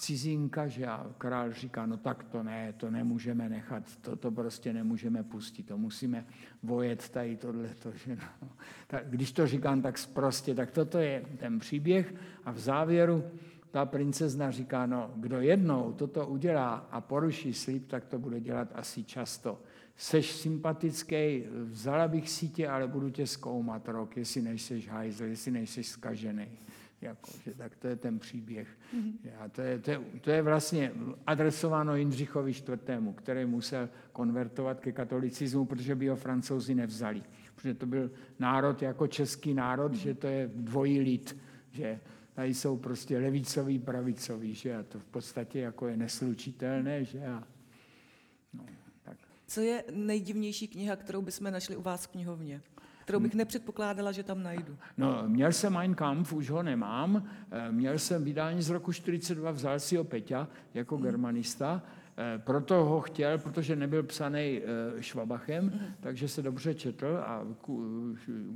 cizinka, že a král říká, no tak to ne, to nemůžeme nechat, to, to prostě nemůžeme pustit, to musíme vojet tady tohleto. Že no. tak, když to říkám tak prostě, tak toto je ten příběh a v závěru ta princezna říká, no, kdo jednou toto udělá a poruší slib, tak to bude dělat asi často. Seš sympatický, vzala bych si tě, ale budu tě zkoumat rok, jestli nejseš hajzl, jestli nejseš skažený. Jako, že, tak to je ten příběh. A to, je, to, je, to je vlastně adresováno Jindřichovi IV., který musel konvertovat ke katolicismu, protože by ho francouzi nevzali. Protože to byl národ jako český národ, že to je dvojí lid, že tady jsou prostě levicový, pravicový, že a to v podstatě jako je neslučitelné, že a no, tak. Co je nejdivnější kniha, kterou bychom našli u vás v knihovně? Kterou bych nepředpokládala, že tam najdu. No, měl jsem Mein Kampf, už ho nemám. Eh, měl jsem vydání z roku 42, vzal si ho Peťa jako hmm. germanista. Eh, proto ho chtěl, protože nebyl psaný eh, Švabachem, mm. takže se dobře četl a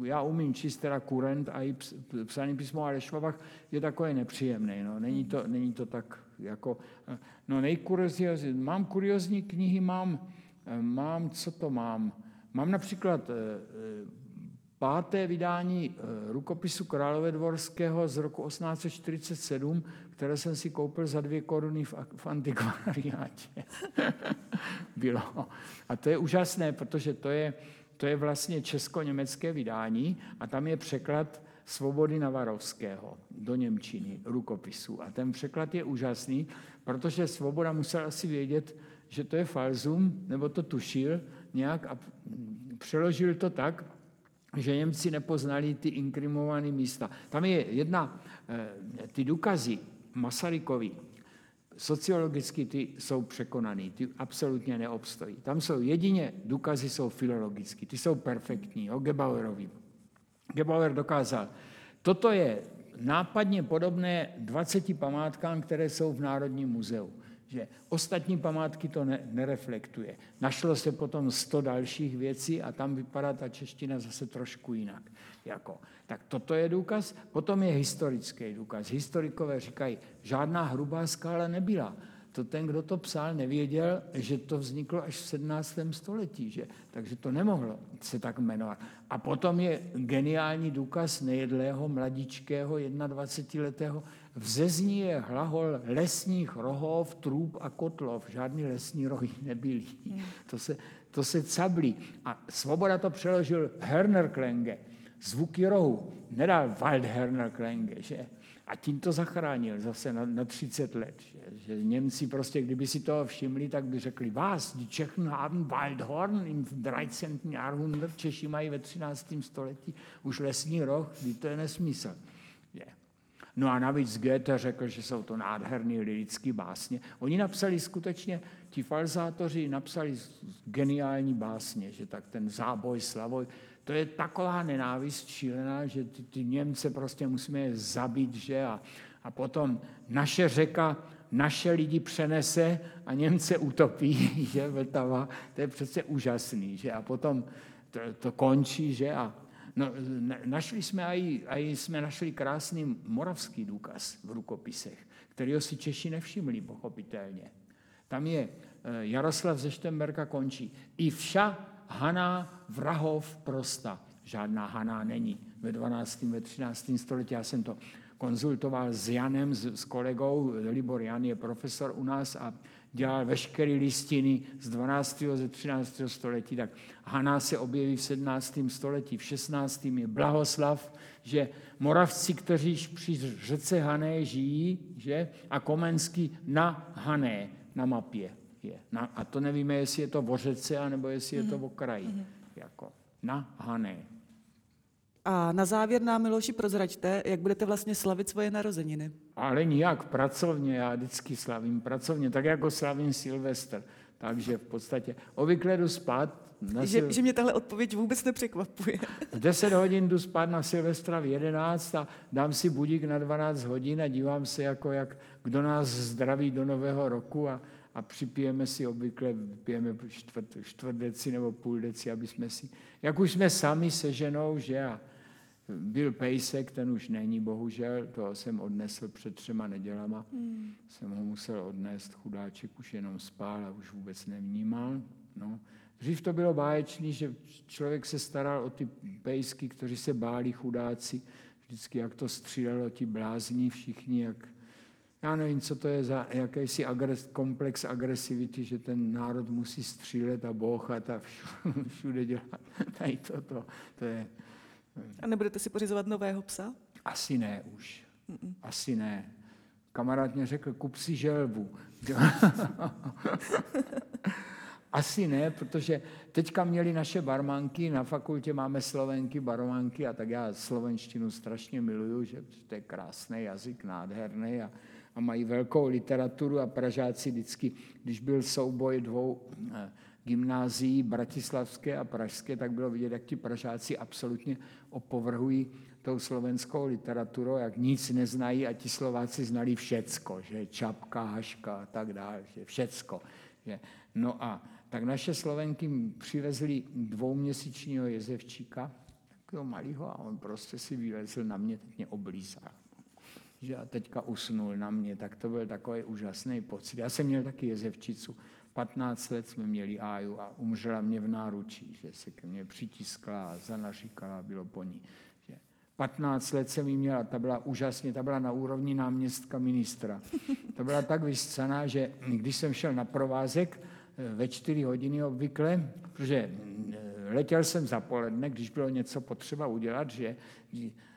já umím číst teda kurent a i psaný písmo, ale Švabach je takový nepříjemný. No. Není, to, není to tak jako... Eh, no nejkuriozní, mám kuriozní knihy, mám, mám, co to mám? Mám například páté vydání rukopisu Královedvorského z roku 1847, které jsem si koupil za dvě koruny v, v antikvariátě. Bylo. A to je úžasné, protože to je, to je vlastně česko-německé vydání a tam je překlad Svobody Navarovského do Němčiny, rukopisu. A ten překlad je úžasný, protože Svoboda musel asi vědět, že to je falzum, nebo to tušil nějak a přeložil to tak, že Němci nepoznali ty inkrimované místa. Tam je jedna, eh, ty důkazy, Masarykovi, sociologicky ty jsou překonaný, ty absolutně neobstojí. Tam jsou jedině důkazy jsou filologicky, ty jsou perfektní, o Gebauerovi. Gebauer dokázal, toto je nápadně podobné 20 památkám, které jsou v Národním muzeu že ostatní památky to ne, nereflektuje. Našlo se potom 100 dalších věcí a tam vypadá ta čeština zase trošku jinak. Jako. Tak toto je důkaz. Potom je historický důkaz. Historikové říkají, žádná hrubá skála nebyla to ten, kdo to psal, nevěděl, že to vzniklo až v 17. století, že? takže to nemohlo se tak jmenovat. A potom je geniální důkaz nejedlého, mladičkého, 21-letého. V Zezní je hlahol lesních rohov, trůb a kotlov. Žádný lesní rohy nebyly. To se, to se cablí. A Svoboda to přeložil Herner Klenge. Zvuky rohu. Nedal Waldherner Klenge, že? A tím to zachránil zase na, na 30 let. Že, že Němci prostě, kdyby si toho všimli, tak by řekli, vás, die Čechen haben Waldhorn im 13. Jahrhundert, Češi mají ve 13. století už lesní roh, to je nesmysl. Je. No a navíc Goethe řekl, že jsou to nádherné lirické básně. Oni napsali skutečně, ti falzátoři napsali geniální básně, že tak ten záboj, slavoj, to je taková nenávist šílená, že ty, ty Němce prostě musíme je zabít, že? A, a potom naše řeka naše lidi přenese a Němce utopí, že Vltava, to je přece úžasný, že? A potom to, to končí, že? A no, našli jsme aj, aj jsme našli krásný moravský důkaz v rukopisech, kterého si Češi nevšimli, pochopitelně. Tam je eh, Jaroslav ze Štemberka končí. I vša Haná vrahov prosta. Žádná Haná není. Ve 12. ve 13. století já jsem to konzultoval s Janem, s, s kolegou. Libor Jan je profesor u nás a dělal veškeré listiny z 12. ze 13. století, tak Haná se objeví v 17. století, v 16. je Blahoslav, že Moravci, kteří při řece Hané žijí, že, a Komenský na Hané, na mapě je. Na, a to nevíme, jestli je to o řece, anebo jestli je to o kraji. Mm-hmm. Jako na Hané. A na závěr nám, Miloši, prozraďte, jak budete vlastně slavit svoje narozeniny. Ale nijak pracovně, já vždycky slavím pracovně, tak jako slavím Silvestr. Takže v podstatě obvykle jdu spát. Na že, že mě tahle odpověď vůbec nepřekvapuje. V 10 hodin jdu spát na Silvestra v 11 a dám si budík na 12 hodin a dívám se, jako jak kdo nás zdraví do nového roku a, a připijeme si obvykle, pijeme čtvrt, čtvrt deci nebo půl deci, aby jsme si, jak už jsme sami se ženou, že a byl pejsek, ten už není, bohužel, toho jsem odnesl před třema nedělama. Hmm. Jsem ho musel odnést, chudáček už jenom spál a už vůbec nevnímal. No. Dřív to bylo báječný, že člověk se staral o ty pejsky, kteří se báli chudáci. Vždycky, jak to střílelo, ti blázní všichni, jak... Já nevím, co to je za jakýsi agres, komplex agresivity, že ten národ musí střílet a bouchat a všude dělat. Tady to, to, to je a nebudete si pořizovat nového psa? Asi ne už. Mm-mm. Asi ne. Kamarád mě řekl, kup si želvu. Asi ne, protože teďka měli naše barmanky, na fakultě máme slovenky, barmanky a tak já slovenštinu strašně miluju, že to je krásný jazyk, nádherný a, a mají velkou literaturu a Pražáci vždycky, když byl souboj dvou eh, gymnázií bratislavské a pražské, tak bylo vidět, jak ti Pražáci absolutně opovrhují tou slovenskou literaturou, jak nic neznají a ti Slováci znali všecko, že čapka, haška a tak dále, že všecko. Že. No a tak naše Slovenky přivezli dvouměsíčního jezevčíka, takového malého, a on prostě si vylezl na mě, teď mě oblízal. Že a teďka usnul na mě, tak to byl takový úžasný pocit. Já jsem měl taky jezevčicu, 15 let jsme měli Áju a umřela mě v náručí, že se ke mně přitiskla a zanaříkala, bylo po ní. Že 15 let jsem ji měla, ta byla úžasně, ta byla na úrovni náměstka ministra. Ta byla tak vyscaná, že když jsem šel na provázek eh, ve 4 hodiny obvykle, protože eh, letěl jsem za poledne, když bylo něco potřeba udělat, že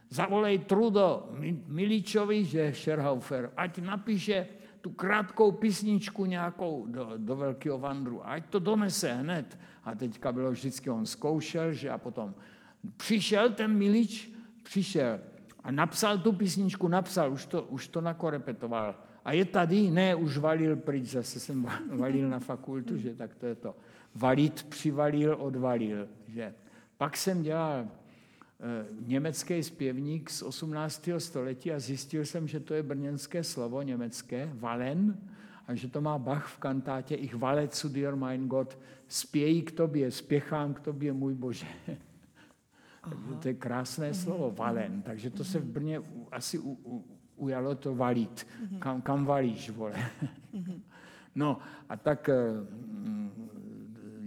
zavolej Trudo Miličovi, že Scherhaufer, ať napíše tu krátkou písničku nějakou do, do velkého vandru, ať to donese hned. A teďka bylo vždycky, on zkoušel, že a potom přišel ten Milič, přišel a napsal tu písničku, napsal, už to, už to nakorepetoval. A je tady? Ne, už valil pryč, zase jsem valil na fakultu, že tak to je to. Valit, přivalil, odvalil. Že. Pak jsem dělal Eh, německý zpěvník z 18. století a zjistil jsem, že to je brněnské slovo německé, valen, a že to má Bach v kantátě Ich vale zu dir, mein Gott, spějí k tobě, spěchám k tobě, můj Bože. Takže to je krásné mhm. slovo, valen. Takže to se v Brně asi u, u, ujalo to valit. Mhm. Kam, kam valíš, vole? Mhm. No a tak eh,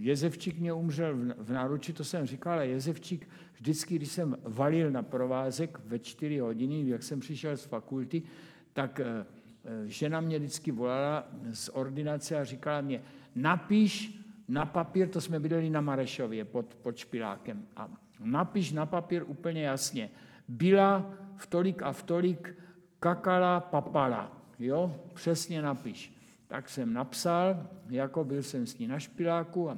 Jezevčík mě umřel v náruči, to jsem říkal, ale Jezevčík vždycky, když jsem valil na provázek ve čtyři hodiny, jak jsem přišel z fakulty, tak eh, eh, žena mě vždycky volala z ordinace a říkala mě, napiš na papír, to jsme bydleli na Marešově pod, pod Špilákem, a napiš na papír úplně jasně, byla v tolik a v tolik kakala papala, jo, přesně napiš. Tak jsem napsal, jako byl jsem s ní na špiláku a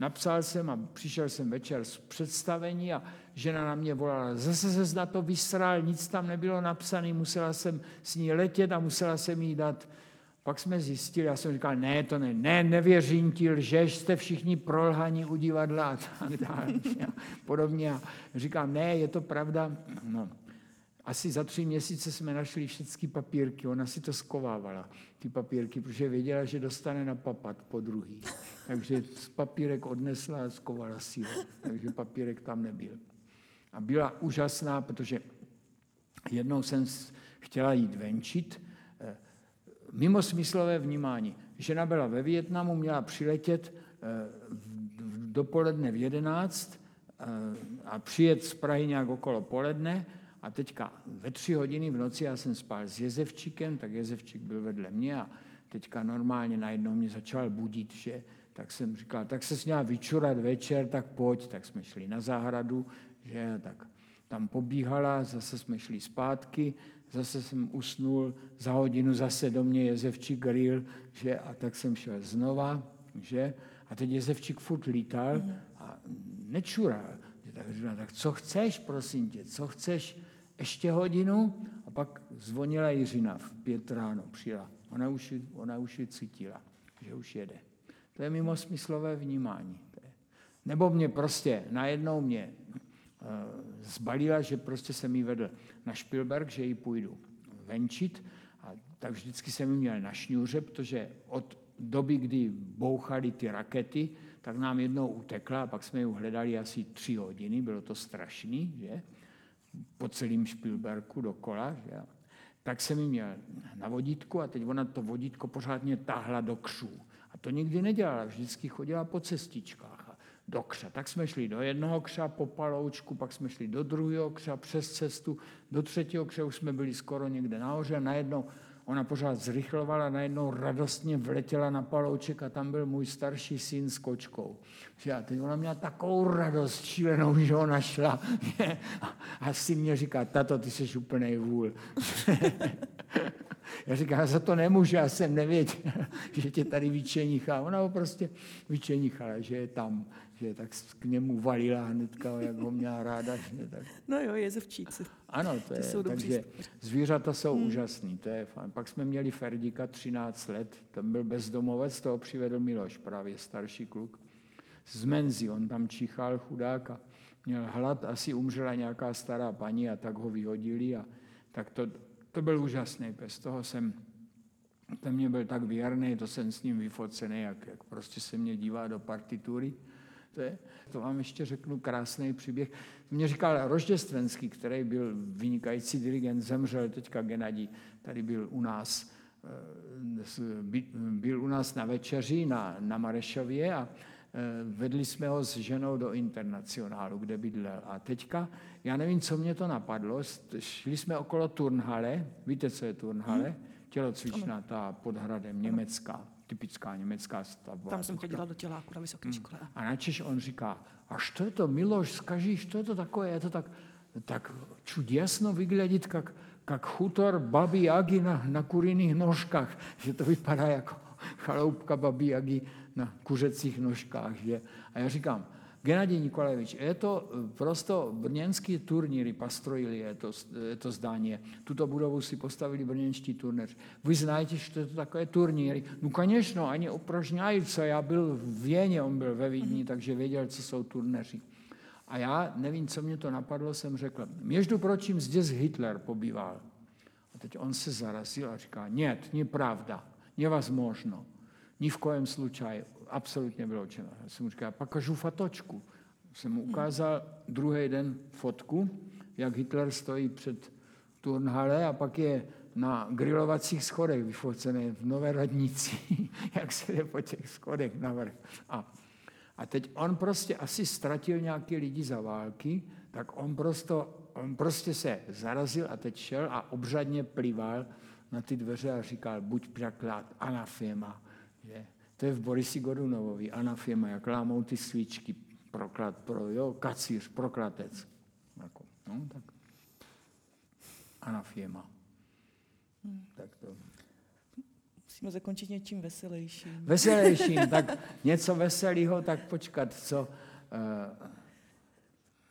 napsal jsem a přišel jsem večer z představení a žena na mě volala, zase se na to vysral, nic tam nebylo napsané, musela jsem s ní letět a musela jsem jí dát. Pak jsme zjistili, já jsem říkal, ne, to ne, ne, nevěřím ti, lžeš, jste všichni prolhaní u divadla a tak dále. A podobně. A říkám, ne, je to pravda. No. Asi za tři měsíce jsme našli všechny papírky, ona si to skovávala, ty papírky, protože věděla, že dostane na papat po druhý. Takže papírek odnesla a skovala si ho, takže papírek tam nebyl. A byla úžasná, protože jednou jsem chtěla jít venčit, eh, mimo smyslové vnímání. Žena byla ve Větnamu, měla přiletět eh, dopoledne v 11 eh, a přijet z Prahy nějak okolo poledne a teďka ve tři hodiny v noci já jsem spal s Jezevčíkem, tak Jezevčík byl vedle mě a teďka normálně najednou mě začal budit, že tak jsem říkal, tak se směl vyčurat večer, tak pojď. Tak jsme šli na zahradu, že tak tam pobíhala, zase jsme šli zpátky, zase jsem usnul, za hodinu zase do mě Jezevčík grill, že a tak jsem šel znova, že a teď Jezevčík furt lítal a nečural. Tak říkal, tak co chceš, prosím tě, co chceš, ještě hodinu? A pak zvonila Jiřina v pět ráno, přijela. Ona už, ona už ji cítila, že už jede. To je mimo smyslové vnímání. Nebo mě prostě, najednou mě uh, zbalila, že prostě jsem jí vedl na Špilberg, že ji půjdu venčit. A tak vždycky jsem ji měl na šňůře, protože od doby, kdy bouchaly ty rakety, tak nám jednou utekla a pak jsme ji hledali asi tři hodiny, bylo to strašný, že? Po celém Špilberku dokola, že? Tak jsem ji měl na vodítku a teď ona to vodítko pořádně tahla do křů. A to nikdy nedělala, vždycky chodila po cestičkách a do křa. Tak jsme šli do jednoho křa po paloučku, pak jsme šli do druhého křa přes cestu, do třetího kře už jsme byli skoro někde nahoře najednou ona pořád zrychlovala, najednou radostně vletěla na palouček a tam byl můj starší syn s kočkou. A teď ona měla takovou radost šílenou, že ho našla. A syn mě říká, tato, ty jsi úplnej vůl. Já říkám, já za to nemůžu, já jsem nevěděl, že tě tady vyčenichá. Ona ho prostě vyčenichala, že je tam, že tak k němu valila hnedka, jak ho měla ráda. Že tak. No jo, jezevčíci. Ano, to, to je, jsou takže zvířata jsou hmm. úžasný, to je fajn. Pak jsme měli Ferdika 13 let, ten byl bezdomovec, toho přivedl Miloš, právě starší kluk. Z Menzi, on tam čichal chudák a měl hlad, asi umřela nějaká stará paní a tak ho vyhodili a tak to, to byl úžasný pes, toho jsem, ten mě byl tak věrný, to jsem s ním vyfocený, jak, jak prostě se mě dívá do partitury. To, je, to vám ještě řeknu krásný příběh. Mě říkal Rožděstvenský, který byl vynikající dirigent, zemřel teďka Genadí, tady byl u nás, eh, byl u nás na večeři na, na Marešově a vedli jsme ho s ženou do internacionálu, kde bydlel. A teďka, já nevím, co mě to napadlo, šli jsme okolo turnhale, víte, co je turnhale? Hmm. Tělocvičná, ta pod hradem, německá typická německá stavba. Tam jsem chodila do těláku na vysoké hmm. škole. A načež on říká, a co je to, Miloš, skaží, co je to takové, je to tak, tak čudesno vygledat, jak, jak chutor babi Jagi na, na kuriných nožkách, že to vypadá jako chaloupka babí Agi na kuřecích nožkách. Že? A já říkám, Genadij Nikolajevič, je to eh, prosto brněnský turníry, pastrojili je to, eh, je to zdání. Tuto budovu si postavili brněnští turnéři. Vy znáte, že to je takové turníry? No konečno, ani opražňajce. Já byl v Věně, on byl ve Vídni, mhm. takže věděl, co jsou turnéři. A já nevím, co mě to napadlo, jsem řekl, měždu pročím zde Hitler pobýval. A teď on se zarazil a říká, nět, nepravda. pravda. невозможно, ni v kojem slučaju absolutně vyloučeno. Já jsem mu říkal, pokažu fatočku. Jsem mu ukázal druhý den fotku, jak Hitler stojí před turnhale a pak je na grilovacích schodech vyfocené v Nové radnici, jak se jde po těch schodech navrh. A, a teď on prostě asi ztratil nějaké lidi za války, tak on, prosto, on prostě se zarazil a teď šel a obřadně plival na ty dveře a říkal, buď praklát, anafema. Že? To je v Borisi Godunovovi, anafema, jak lámou ty svíčky, proklad, pro, jo, kacíř, proklatec. Jako, no, tak anafema. Hmm. Tak to. Musíme zakončit něčím veselějším. Veselějším, tak něco veselého, tak počkat, co... Uh,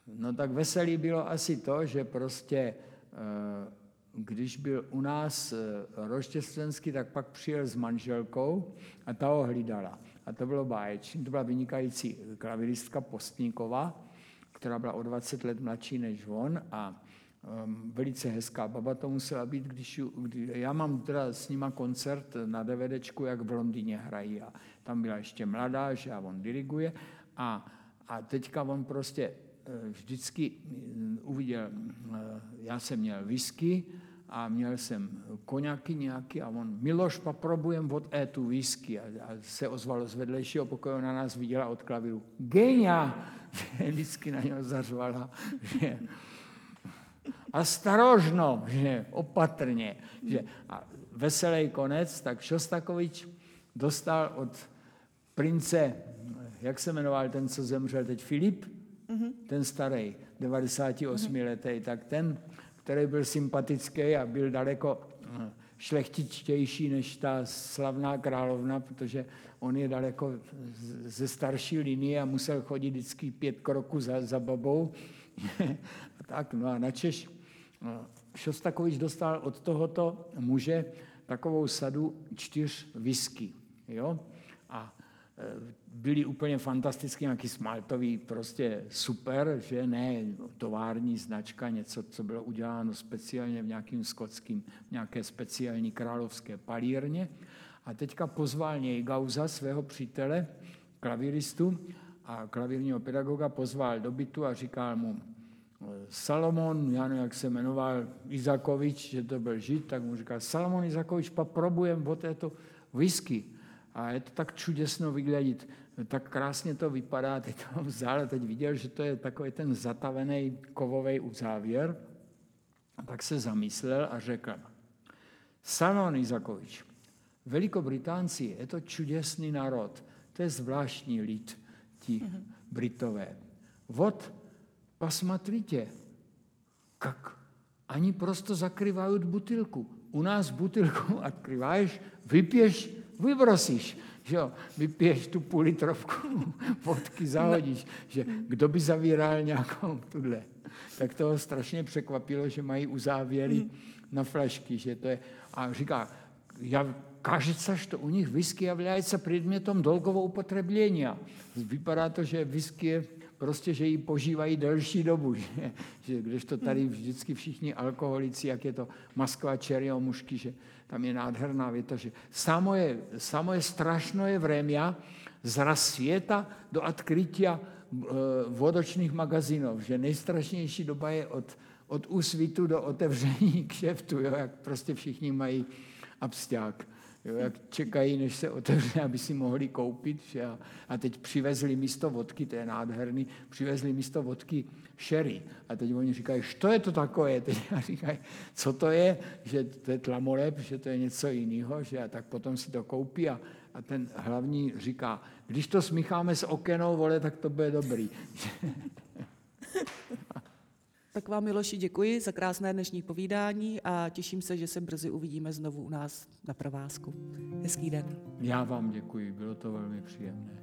no tak veselý bylo asi to, že prostě uh, když byl u nás eh, roštěstvenský, tak pak přijel s manželkou a ta ho hlídala. A to bylo báječné. To byla vynikající klaviristka Postníková, která byla o 20 let mladší než on a um, velice hezká baba to musela být, když, kdy, já mám teda s nima koncert na DVDčku, jak v Londýně hrají a tam byla ještě mladá, že a on diriguje a, a teďka on prostě Eh, vždycky mm, uviděl, eh, já jsem měl whisky a měl jsem koněky nějaký a on, Miloš, poprobujem od E tu whisky. A, a se ozvalo z vedlejšího pokoje, na nás viděla od klavíru. Genia! Vždycky na něho zařvala. Že... a starožno, že opatrně. Že, a veselý konec, tak Šostakovič dostal od prince, jak se jmenoval ten, co zemřel teď, Filip, mm-hmm. ten starý, 98 mm-hmm. letý, tak ten, který byl sympatický a byl daleko hm, šlechtičtější než ta slavná královna, protože on je daleko ze starší linie a musel chodit vždycky pět kroků za, za babou. tak, no a načež no, Šostakovič dostal od tohoto muže takovou sadu čtyř whisky. Jo? A byli úplně fantastický, nějaký smaltový, prostě super, že ne tovární značka, něco, co bylo uděláno speciálně v nějakým skotským, nějaké speciální královské palírně. A teďka pozval něj Gauza, svého přítele, klaviristu a klavírního pedagoga, pozval do bytu a říkal mu, Salomon, já nevím, jak se jmenoval, Izakovič, že to byl žid, tak mu říkal, Salomon Izakovič, probujem o této whisky. A je to tak čudesno vygledat, tak krásně to vypadá, teď to vzal a teď viděl, že to je takový ten zatavený kovový uzávěr. A tak se zamyslel a řekl, Salomon Izakovič, Velikobritánci je to čudesný národ, to je zvláštní lid, ti Britové. Вот посмотрите, как они просто закрывают бутылку. У нас бутылку открываешь, vypiješ, vybrosíš. Že jo, vypiješ tu půl litrovku vodky, zahodíš. Že kdo by zavíral nějakou tuhle. Tak toho strašně překvapilo, že mají uzávěry mm. na flašky. Že to je, a říká, já кажется, что у них whisky является предметом долгого употребления. Vypadá to, že whisky je prostě, že ji požívají delší dobu. Že, že když to tady vždycky všichni alkoholici, jak je to Moskva, Čerio, mužky, že tam je nádherná věta, že samo je, samo je strašno je vremia z světa do odkrytia e, vodočných magazínů, že nejstrašnější doba je od, od úsvitu do otevření kšeftu, jo, jak prostě všichni mají absták jo, jak čekají, než se otevře, aby si mohli koupit. Že? A, teď přivezli místo vodky, to je nádherný, přivezli místo vodky sherry. A teď oni říkají, co je to takové? Teď a říkají, co to je, že to je tlamolep, že to je něco jiného, že? A tak potom si to koupí a, a ten hlavní říká, když to smícháme s okenou, vole, tak to bude dobrý. Tak vám, Miloši, děkuji za krásné dnešní povídání a těším se, že se brzy uvidíme znovu u nás na provázku. Hezký den. Já vám děkuji, bylo to velmi příjemné.